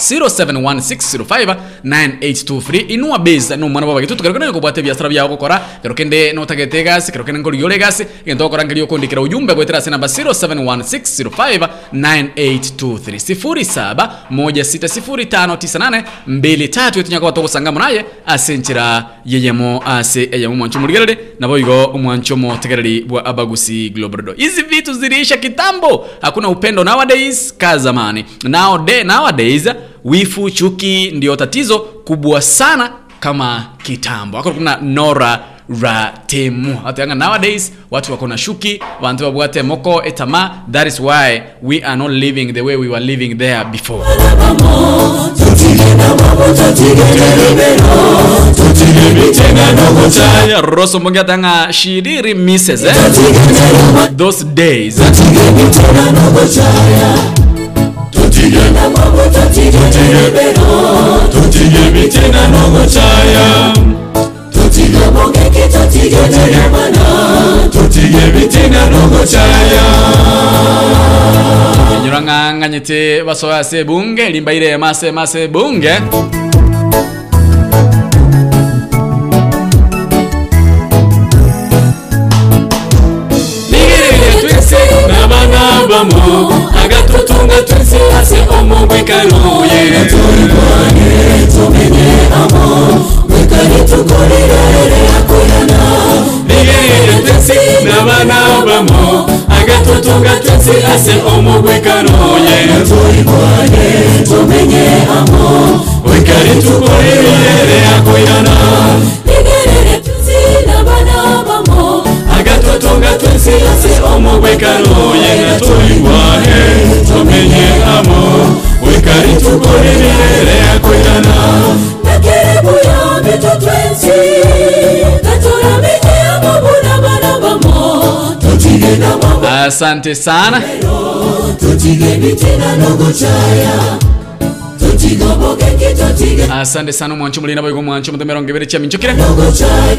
0716059823 inua base no mwana baba gitu tukero kene kubate biashara byao gukora. Kero kende no tagete gas kero kene ngori yole gas ngento kora ngiri okondikira ujumbe gwetera sena ba 0716059823 0716059823 etunyaka bato gusanga munaye asenchira yeyemo ase eyemo mwancho murigerere nabo igo omwancho mo tegereri bwa abagusi global hizi vitu ziliisha kitambo. Hakuna upendo nowadays ka zamani. Nowadays wifu chuki ndio tatizo kubwa sana kama kitambo. Ako kuna nora ratemu. Atanga nowadays watu wako na shuki bantu babwate moko etama. That is why we are not living the way we were living there before. Roso mbongi atanga shiriri misses eh? those days tutige nyamana tutige bitena nogochaya banyura ng'ang'anyete basoya ase ebunge limba irema ase mase ebunge n'abana bambo agatutunga twese hasi omubwikaruye turwane tumenye amo mwekari tukorere akorana bigerere twese n'abana bambo agatutunga twese hasi omubwikaruye turwane tumenye amo mwekari tukorere akorana bigerere twese n'abana agatotonga twese ase omubwekanuye nga tulibwane tumenye amo wekali tutigenda mwabo asante sana. Nogucaya tutigoboke kitotige asante sana omwancho mulina boigo omwancho muto mirongo ibere chia minchokire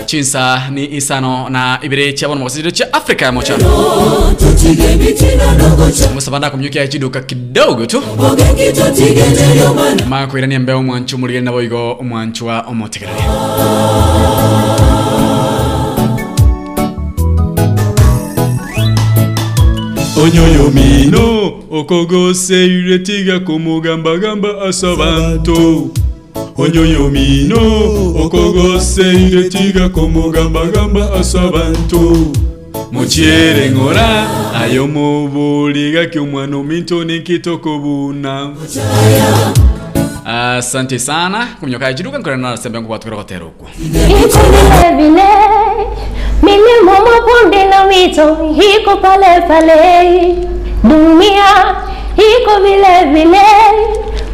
chinsa ni isano na ibere chia bono mokasitiro chia afrika ya mocha. Musabanda kumnyukia chiduka kidogo tu. Makwirania mbeo omwancho muligere na boigo omwancho wa omotegerere onyoyo mino okogoseire tiga kumugambagamba asa bantu onyoyo mino okogoseire tiga kumugambagamba asa bantu mukyere ngora ayo mubuligaki omwana ominto nikitoko buna asante sana kumnyoka chiduka nkorana na sembe ngo batwira gotera ukwo Iko vile mabonde na mito hiko pale pale, dunia iko vile vile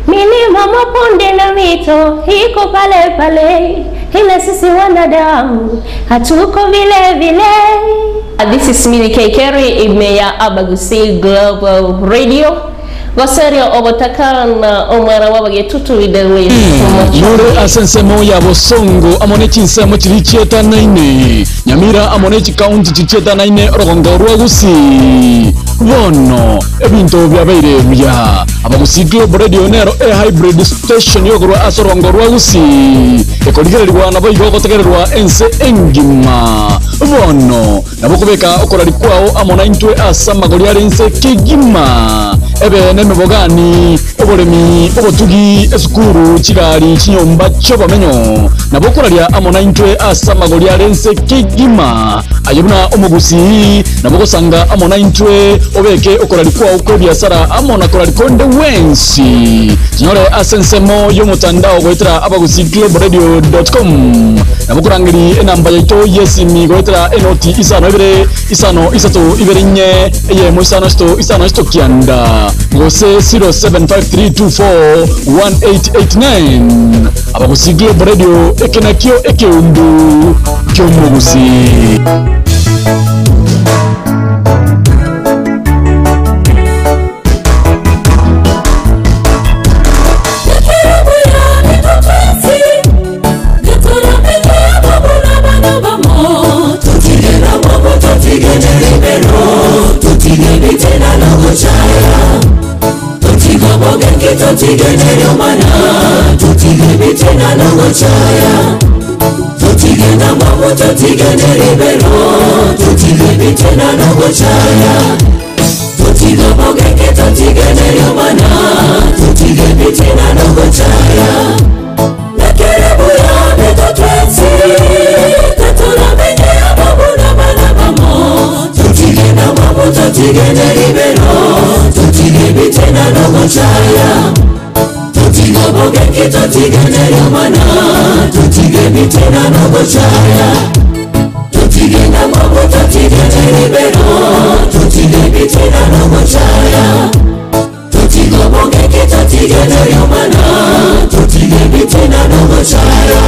milima mabonde na mito iko pale pale, ila sisi wanadamu hatuko vile vile. This is Mini Kekeri Imeya Abagusi Global Radio. Goserio obotakana omwana wabagetutu idewe. nure asensemo ya bosongo amone chinsemo chiri chietanaine nyamira amone chikaunti chichietanaine orogongo rwa gusi bono ebinto byabaire bya abagusi global radio nero e hybrid station yogorwa ase orogongo rwa gusi ekorigererwa nabo igo ogotegererwa ense engima. Bono nabo okobeka okorari kwao amona intwe ase magori are ense kigima ebe nemebogani oboremi obotugi esukuru chigari chinyomba chobamenyo. Nabo kuraria amona intwe asa magori ari ense kigima. Ayobuna omogusi nabo gosanga amona intwe obeke okorari kwao kwe biasara amona korari konde wensi. Chinyore ase ensemo y'omutandao goetera abagusi globalradio.com nabo nabokorangeri enamba yaito yesimi goetera enoti isano ibere isano isatu ibere inye eyemo isano isito isano isito kianda gose 0753241889 abagusi globe radio ekenakio ekeundu kyomugusi tutigenda mwamu tutigende libero tutige bitena nogochaya tutiga bogeke tutigende lyomana tutige bitena nogochaya nekerebuya bitotwensi katuramenye amabuna bana bamo tutigenda mwamu tutigende libero tutige bitena nogochaya tutiga bogeke tutigende lyomana tutige bitena nogochaya tutigenda mwamu tutigende libero tutige bitena nogochaya tutiga bogeke tutigende lyomana tena nogochaya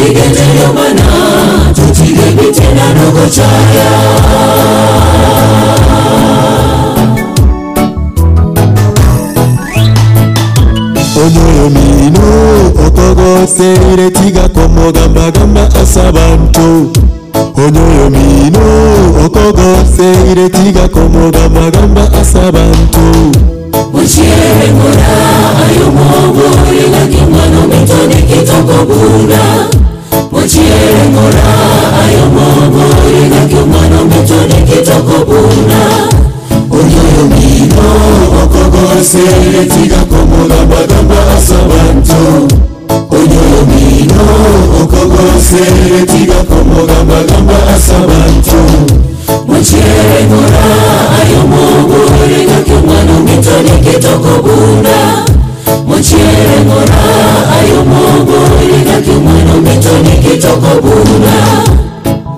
tutigende lyomwana tutige ndogo chaya onyoyo mino okogoseire tiga komogambagamba asabantu onyoyo mino okogoseire tiga komogambagamba asabantu muchierengora ayo mogo ilagimano muchierengora ayo mogo ilagimano mitoni kitoko bunda onyoyo mino okogoseire tiga komogambagamba asabantu onyoyo mino okogoseire tiga komogambagamba asabantu mora ayo mogo ilagimano mitoni kitoko bunda mora ayo mogo ilagimano mitoni kitoko bunda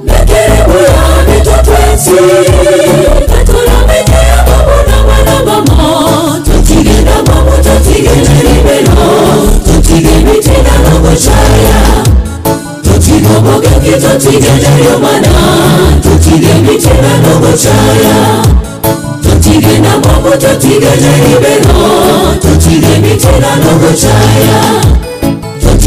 nakerebuya mitotwensi katuramenye babuna mwana mama tutigenda mamu tutigenda libero tutige mitinda nogucaya tutiga mogenge tutigenda lyomwana tutige mitina nogucaya tutigenda mamu tutigenda libero tutige mitina nogucaya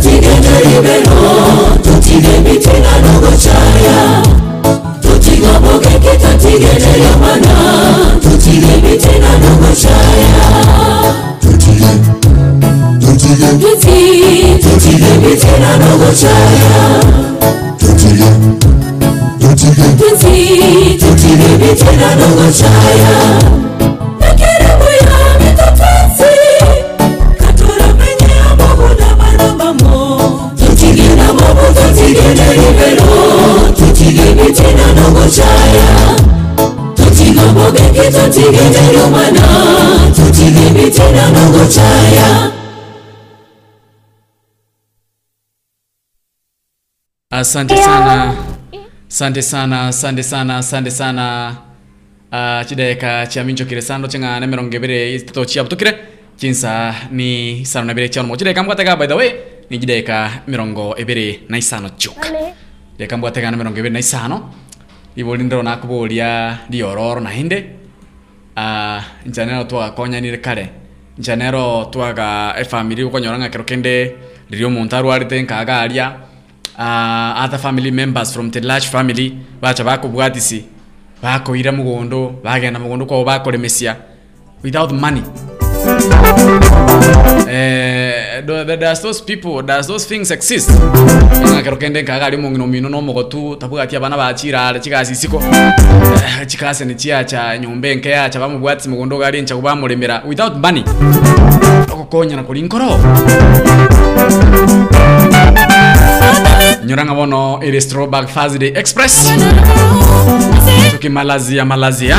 tutigenda libero tutige mitina nogucaya tutiga mogenge tutigenda lyomwana tutige mitina nogucaya tutige tutige tutige mitina nogucaya tutige tutige tutige mitina nogucaya mogenge tutigenda lyomwana tutige mitina chaya asante sana. Asante sana asante sana asante sana. Uh, chideka cha mincho kire sando chenga na mirongo ibere to chia butukire. Chinsa ni sano na ibere chia mo chideka mbwatega by the way ni chideka mirongo ibere na isano chuka deka mbwatega na mirongo ibere na isano. Iboli ndiro nakuburia ndiororo na hinde uh, nchanero twagakonyanire kare. Njanero twaga efamili gukonyora ng'akero kende riria omonto arwarete nkagaria uh, other family members from the large family bacha bakobwatisi bakoira mugondo bagenda mugondo kwao bakoremesia without money. Eh, does those people does those things exist ng'akero kende nkagari omong'ina omino na omogotu tabwati abana bachirare chikasi siko chikase ni chiacha nke ya cha bamobwatisi mugondo gari ncha kubamuremera without money okokonyana na nkoro nyoranga bono iri throwback thursday express tukimalazia malazia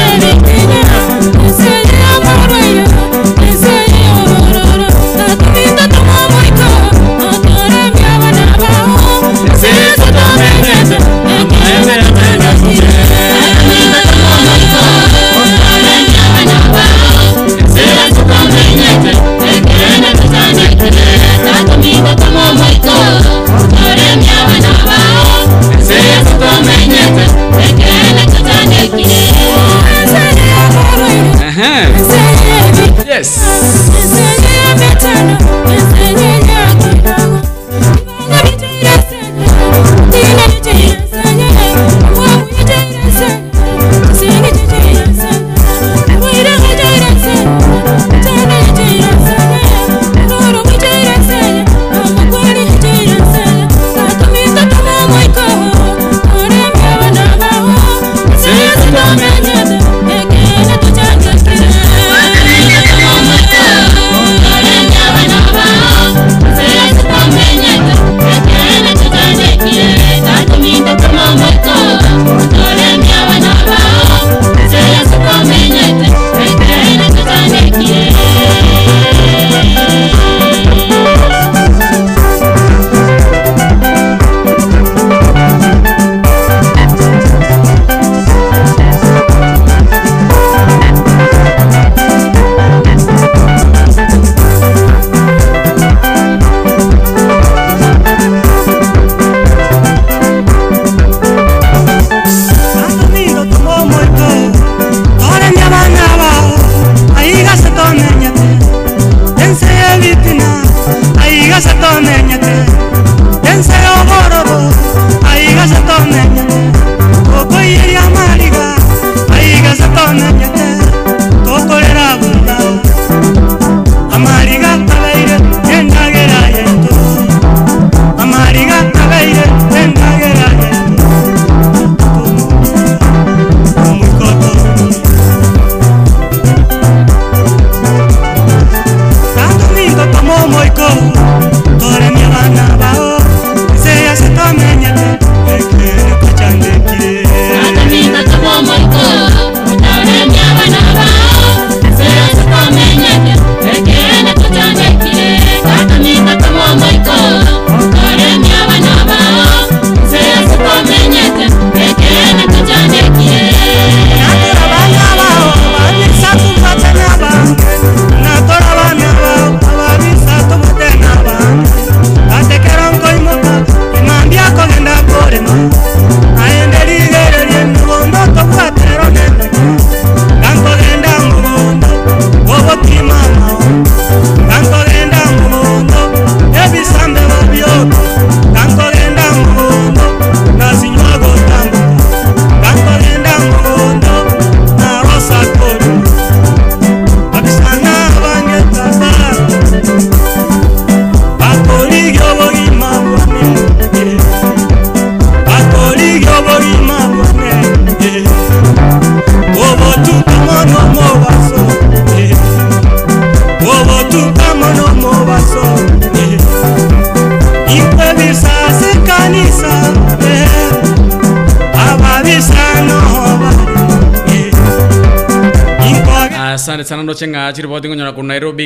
yes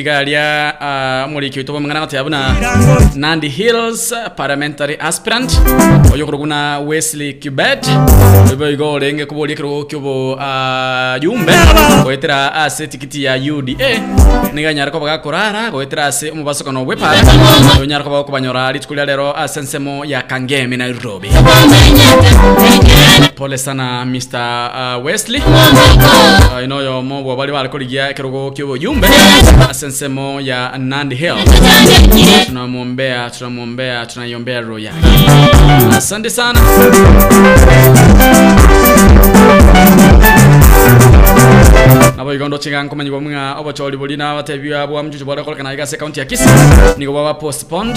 nairobi galia uh, muliki wito bamangana gati abuna nandi hills parliamentary aspirant. Oyo kuru kuna wesley kibet oyo igo orenge kuboria kiro kyobo uh, yumbe goetera ase tikiti ya uda niganyara ko bagakorara goetera ase omubasokano bwepara oyo nyara ko bakobanyora rituku ria rero ase nsemo ya kangemi nairobi pole sana mr uh, wesley. Uh, inoyo mobwa bali balikorigia kirogo ky'obuyumbe ase nsemo ya nandi hill. Tunamwombea tunamwombea tunaiombea roho yake. Asante sana. Nabo igondo chiga nkomanyigwa mwa obochori boli na batebia bwa mjuju bora kolekana igase county ya Kisii niko baba postponed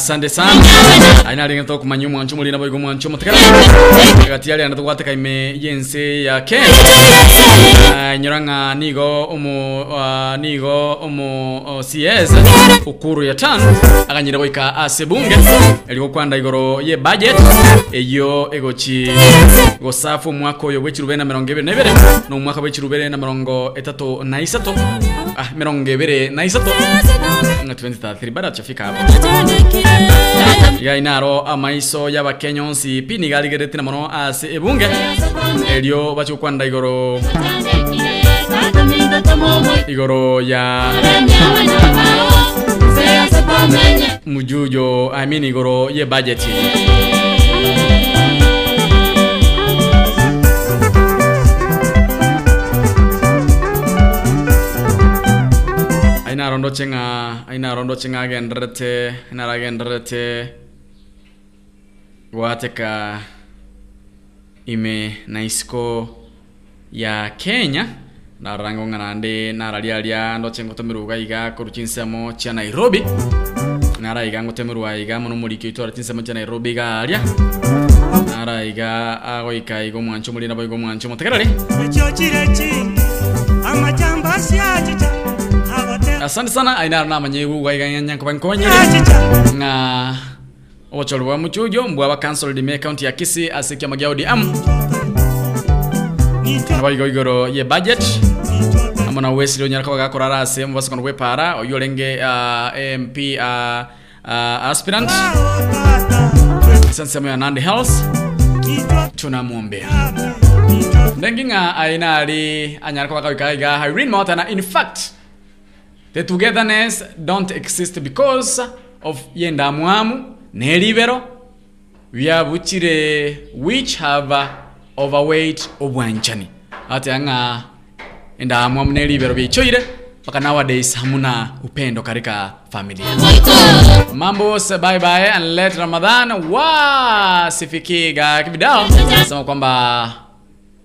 asante sana. Aina ringa to kumanyu mwanchu muri nabo igo mwanchu mutekara gati yali anda twateka ime yense ya Kenya Ah, nyoranga nigo umu ah, nigo umu oh, CS. Ukuru ya tano. Akanyira goika asebunge eliko kwanda igoro ye budget. Eyo egochi gosafu mwaka yo bwechirubena mirongo ibere na no mwaka bwechirube na mirongo etatu na isato ah mirongo ibere na isato. Nga 2033 bada chafika hapo. Ya inaro amaiso y'abakenya onsi pini garigeretina mono ase ebunge. Elio bachokwanda igoro. Igoro ya mujujo i mean igoro ye budget aina rondo chenga aina rondo chenga gendrete aina gendrete wateka ime na isiko ya Kenya narango nganande naralialia ndoche ngotomiruga iga kuruchinsemo cha Nairobi. Nara iga ngotomiruga iga muno muri kitwara chinsemo cha Nairobi galia nara iga agoika igo mwancho muri nabo igo mwancho mutegerere ekyo kireki amajambasi ajica abate asante sana. Aina na manyebu ga iga nyanya kwa nga ocholo bwa muchujo mbwa ba council di county ya kisi asikia magyao di am abayigo igoro ye budget. Amona wesile onyara kwa gakora rase mu basokono gwe para oyolenge uh, MP uh, uh, aspirant. Sanse ya Nandi Health. Tunamwombea ndenginga aina ali anyara kwa gakora iga Irene Motana in fact the togetherness don't exist because of yenda mwamu nelibero byabukire which have uh, overweight obwanchani. Ate anga endamwa mune libero bichoire mpaka nowadays hamuna upendo katika familia mambo se bye bye and let ramadan wa sifikiga kibidao. Nasema kwamba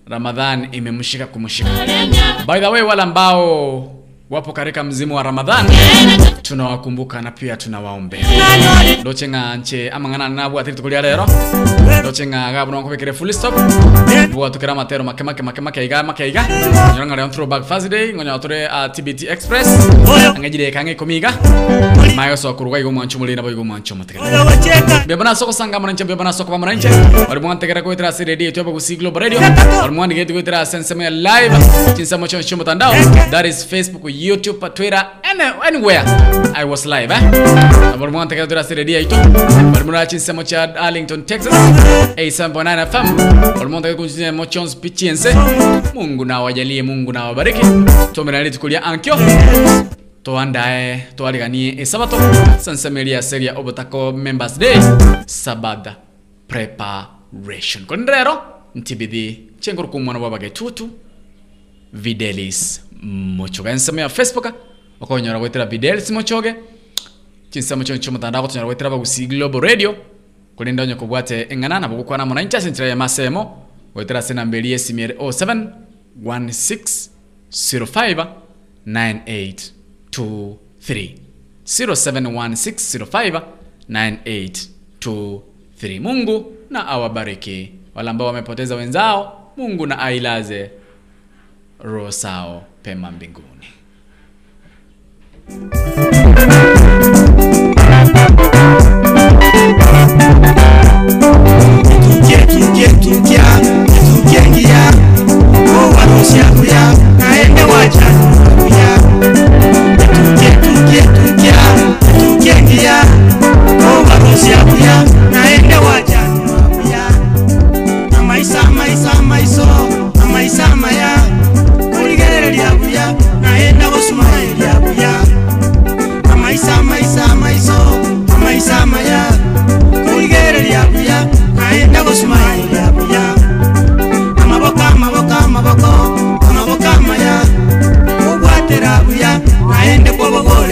ramadhan imemshika kumshika by the way wale ambao wapo katika mzimu wa ramadhan tunawakumbuka na pia tunawaombea. Ndochenga nche amang'ana nabo atiri tukulia rero ndochenga gabuna nkubikire full stop. Bwa tukira matero make make make make iga make iga nyoranga leo throwback thursday ngonya tore a tbt express. Angejire kange komiga mayo so kuruga igo mwanchu mulina bo igo mwanchu matekera bebana soko sanga mwanche bebana soko ba mwanche. Bari mwantekera ko itra sire radio toba ku siglo radio. Bari mwandi gete ko itra senseme live. Chinsa mocho chumbo tandao that is facebook youtube twitter and anywhere. I was live eh? Bari mwantekera itra sire radio ito bari mwana chinsa mocho arlington texas. 87.9 fm bari mwantekera ko chinsa mocho pichiense mungu na wajalie mungu na wabariki. Tomerali tukulia ankyo? Twandae twariganie esabato sansemeria seria obotako members day. Sabada preparation. Koni rero ntibithi chenguru kumwana tutu videlis mochoga ensemo ya facebook okonyora gwetera videlis mochoge. Chinsemo choncho chomutandao gotonyora gwetera bagusi global radio. Kulinda onyo kobwate eng'ana bugukwana mona incha enchera ya masemo. Gwetera senamberi esimiere 07 16 05 98 23 0716059823 mungu na awabariki. Wale ambao wamepoteza wenzao mungu na ailaze roho zao pema mbinguni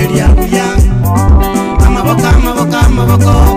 seria bia amaboko amaboko amaboko.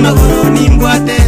amaguru nimbwate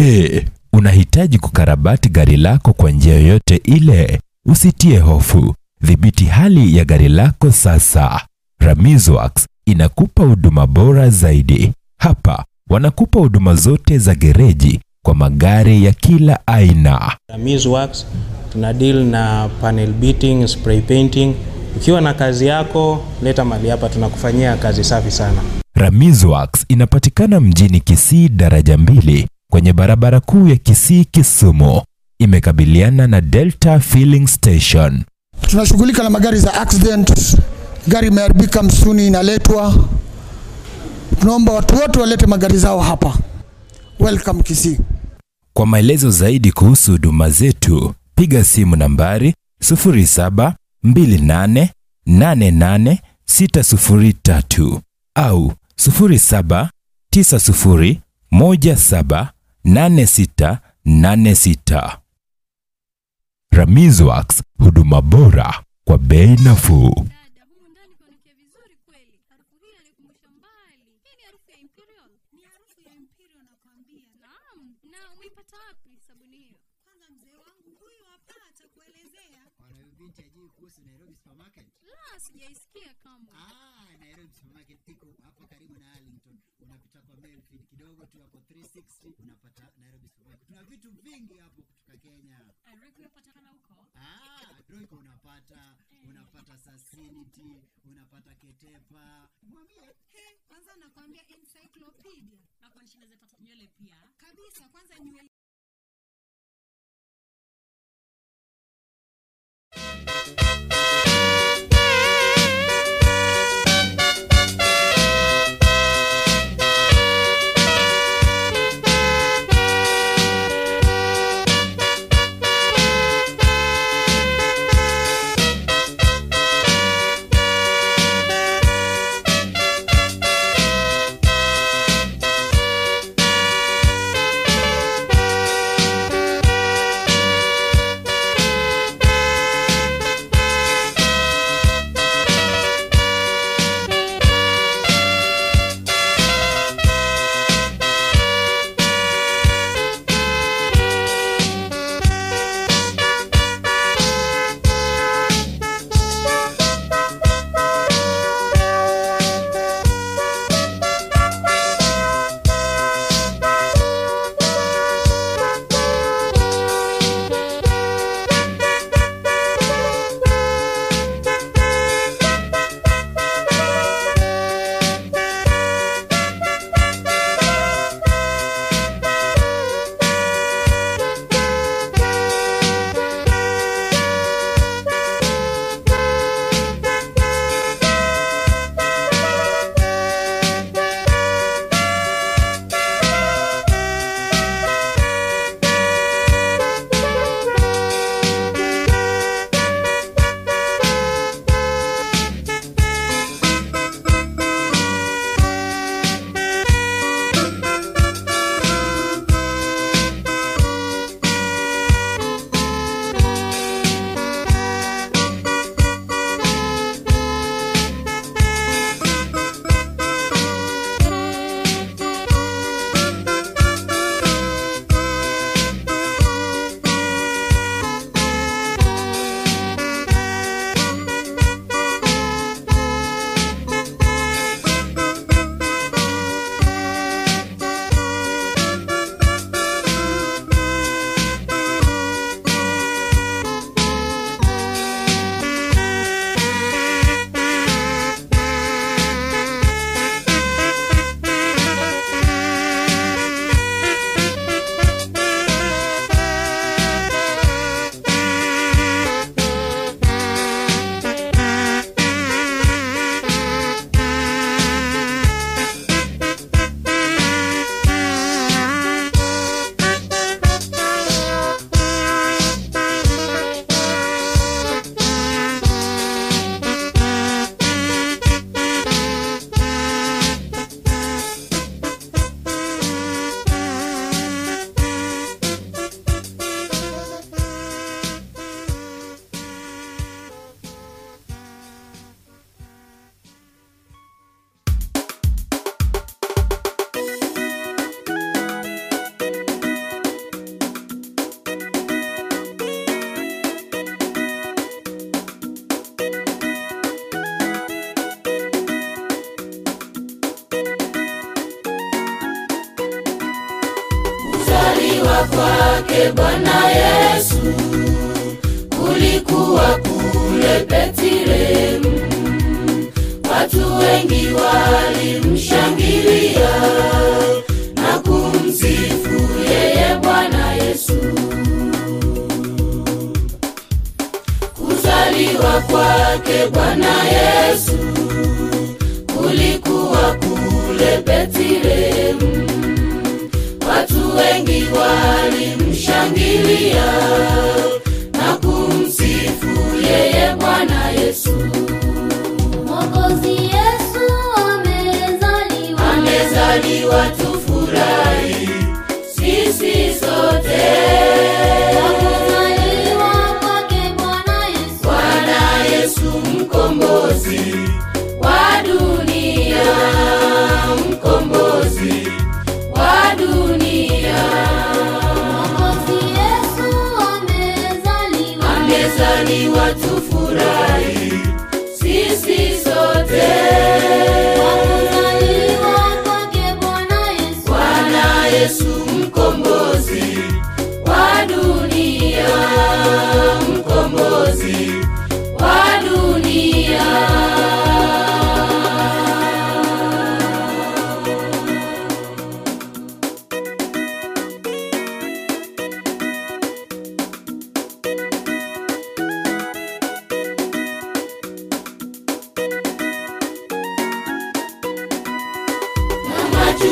Je, unahitaji kukarabati gari lako kwa njia yoyote ile? Usitie hofu. Dhibiti hali ya gari lako sasa. Ramizworks inakupa huduma bora zaidi. Hapa wanakupa huduma zote za gereji kwa magari ya kila aina. Mizworks tuna deal na panel beating, spray painting. Ukiwa na kazi yako, leta mali hapa, tunakufanyia kazi safi sana. Ramizworks inapatikana mjini Kisii daraja mbili kwenye barabara kuu ya Kisii Kisumu. Imekabiliana na Delta Filling Station. tunashughulika na magari za accident. Gari imeharibika, msuni inaletwa. Tunaomba watu wote walete magari zao hapa. Welcome Kisii. Kwa maelezo zaidi kuhusu huduma zetu, piga simu nambari 0728888603 au 0790178686. Ramizwax, huduma bora kwa bei nafuu.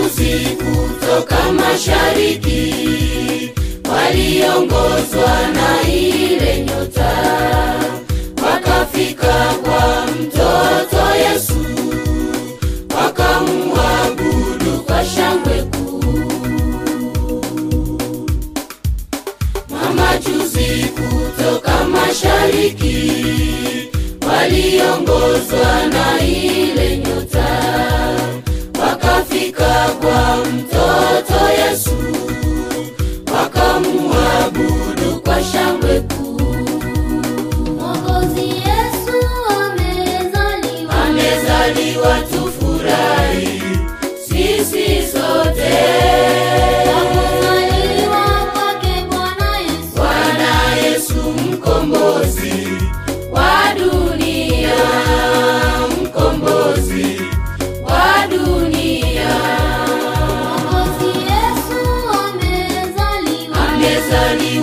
viongozi kutoka mashariki waliongozwa na ile nyota, wakafika kwa mtoto Yesu, wakamuabudu kwa shangwe. Mamajuzi kutoka mashariki waliongozwa na ile nyota kwa mtoto Yesu, wakamuabudu kwa shangwe kuu. Mwokozi Yesu amezaliwa, amezaliwa tu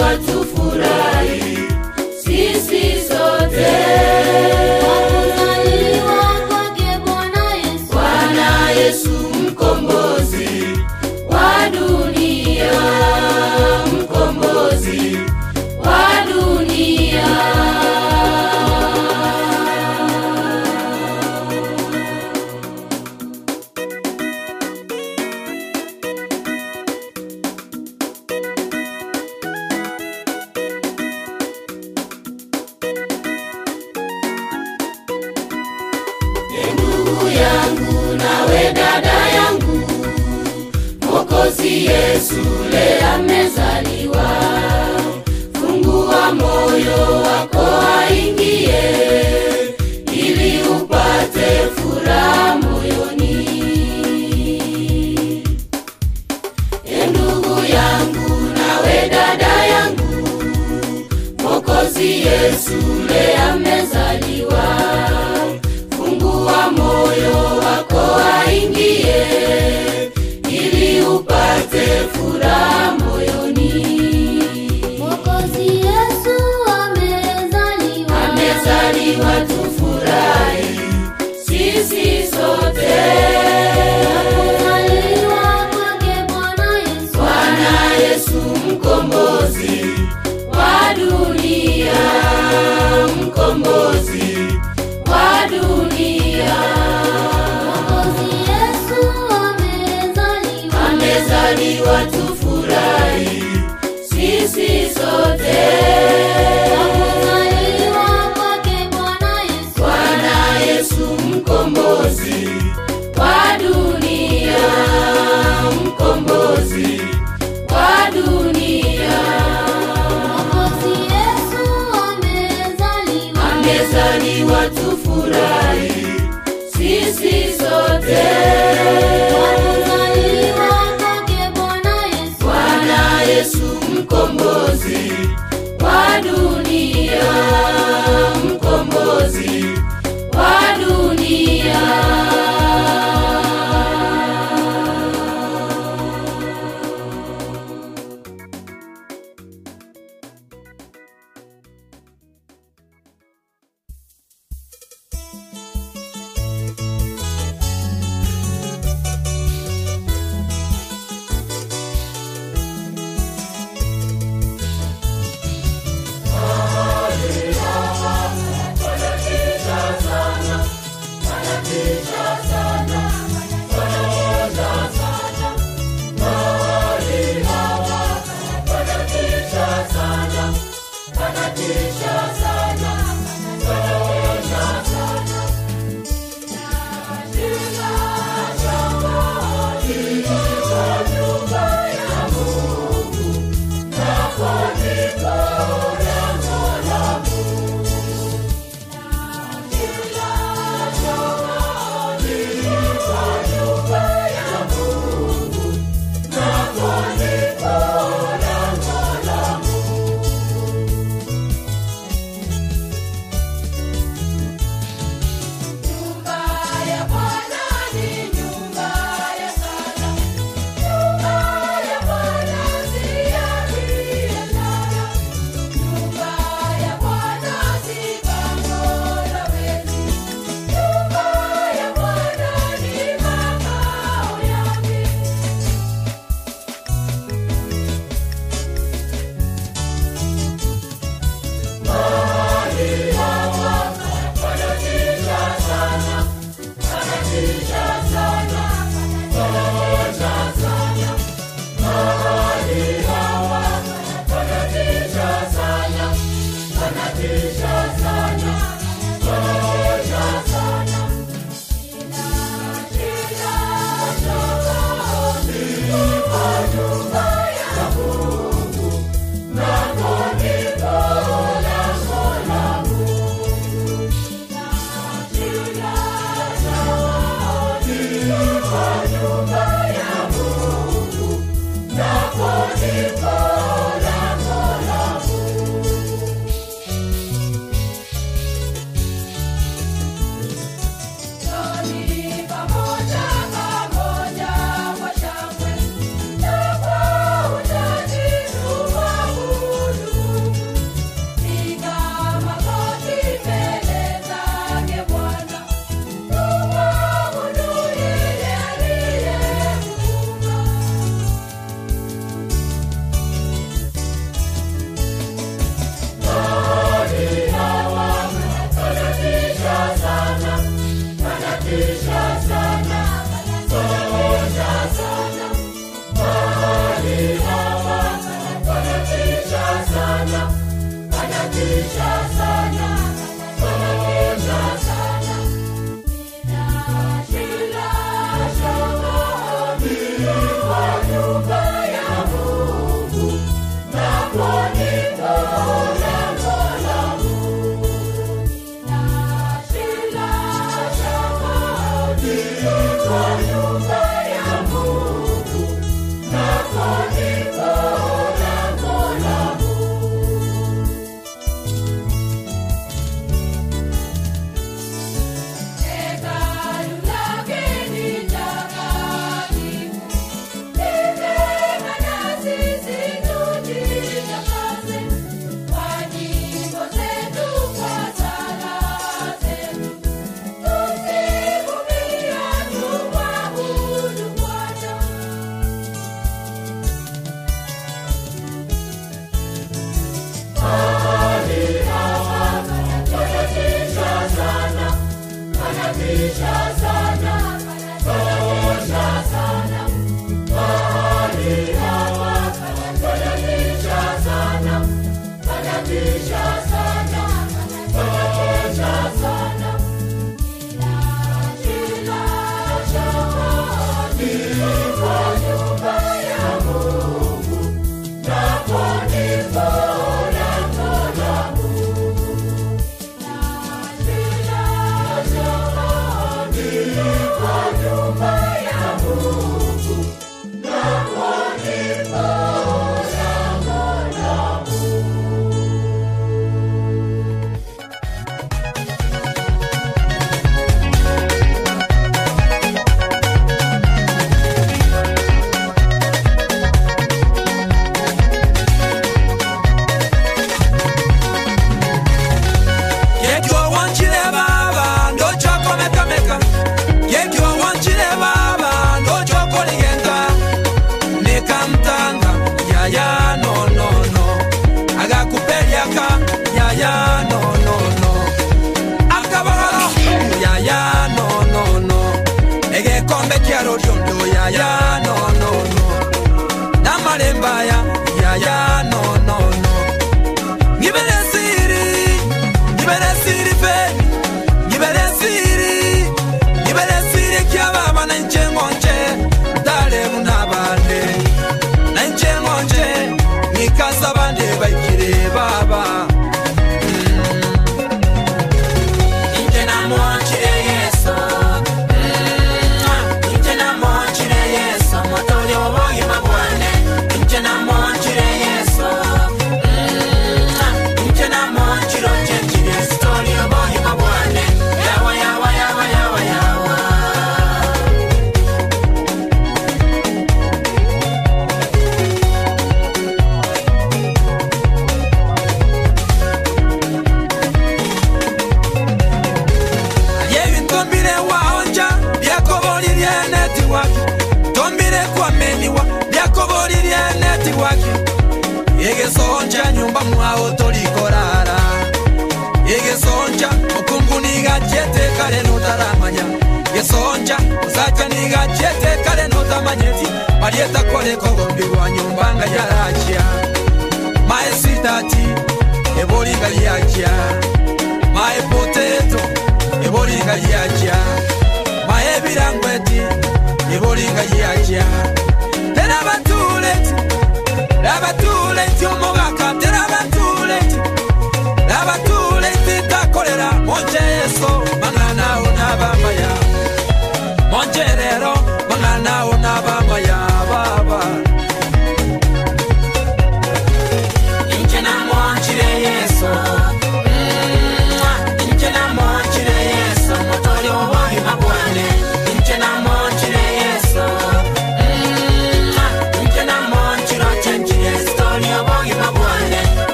lazima tufurahi sisi sote. Kuzaliwa kwake Yesu mkombozi wa dunia, mkombozi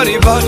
inaendelea safari bado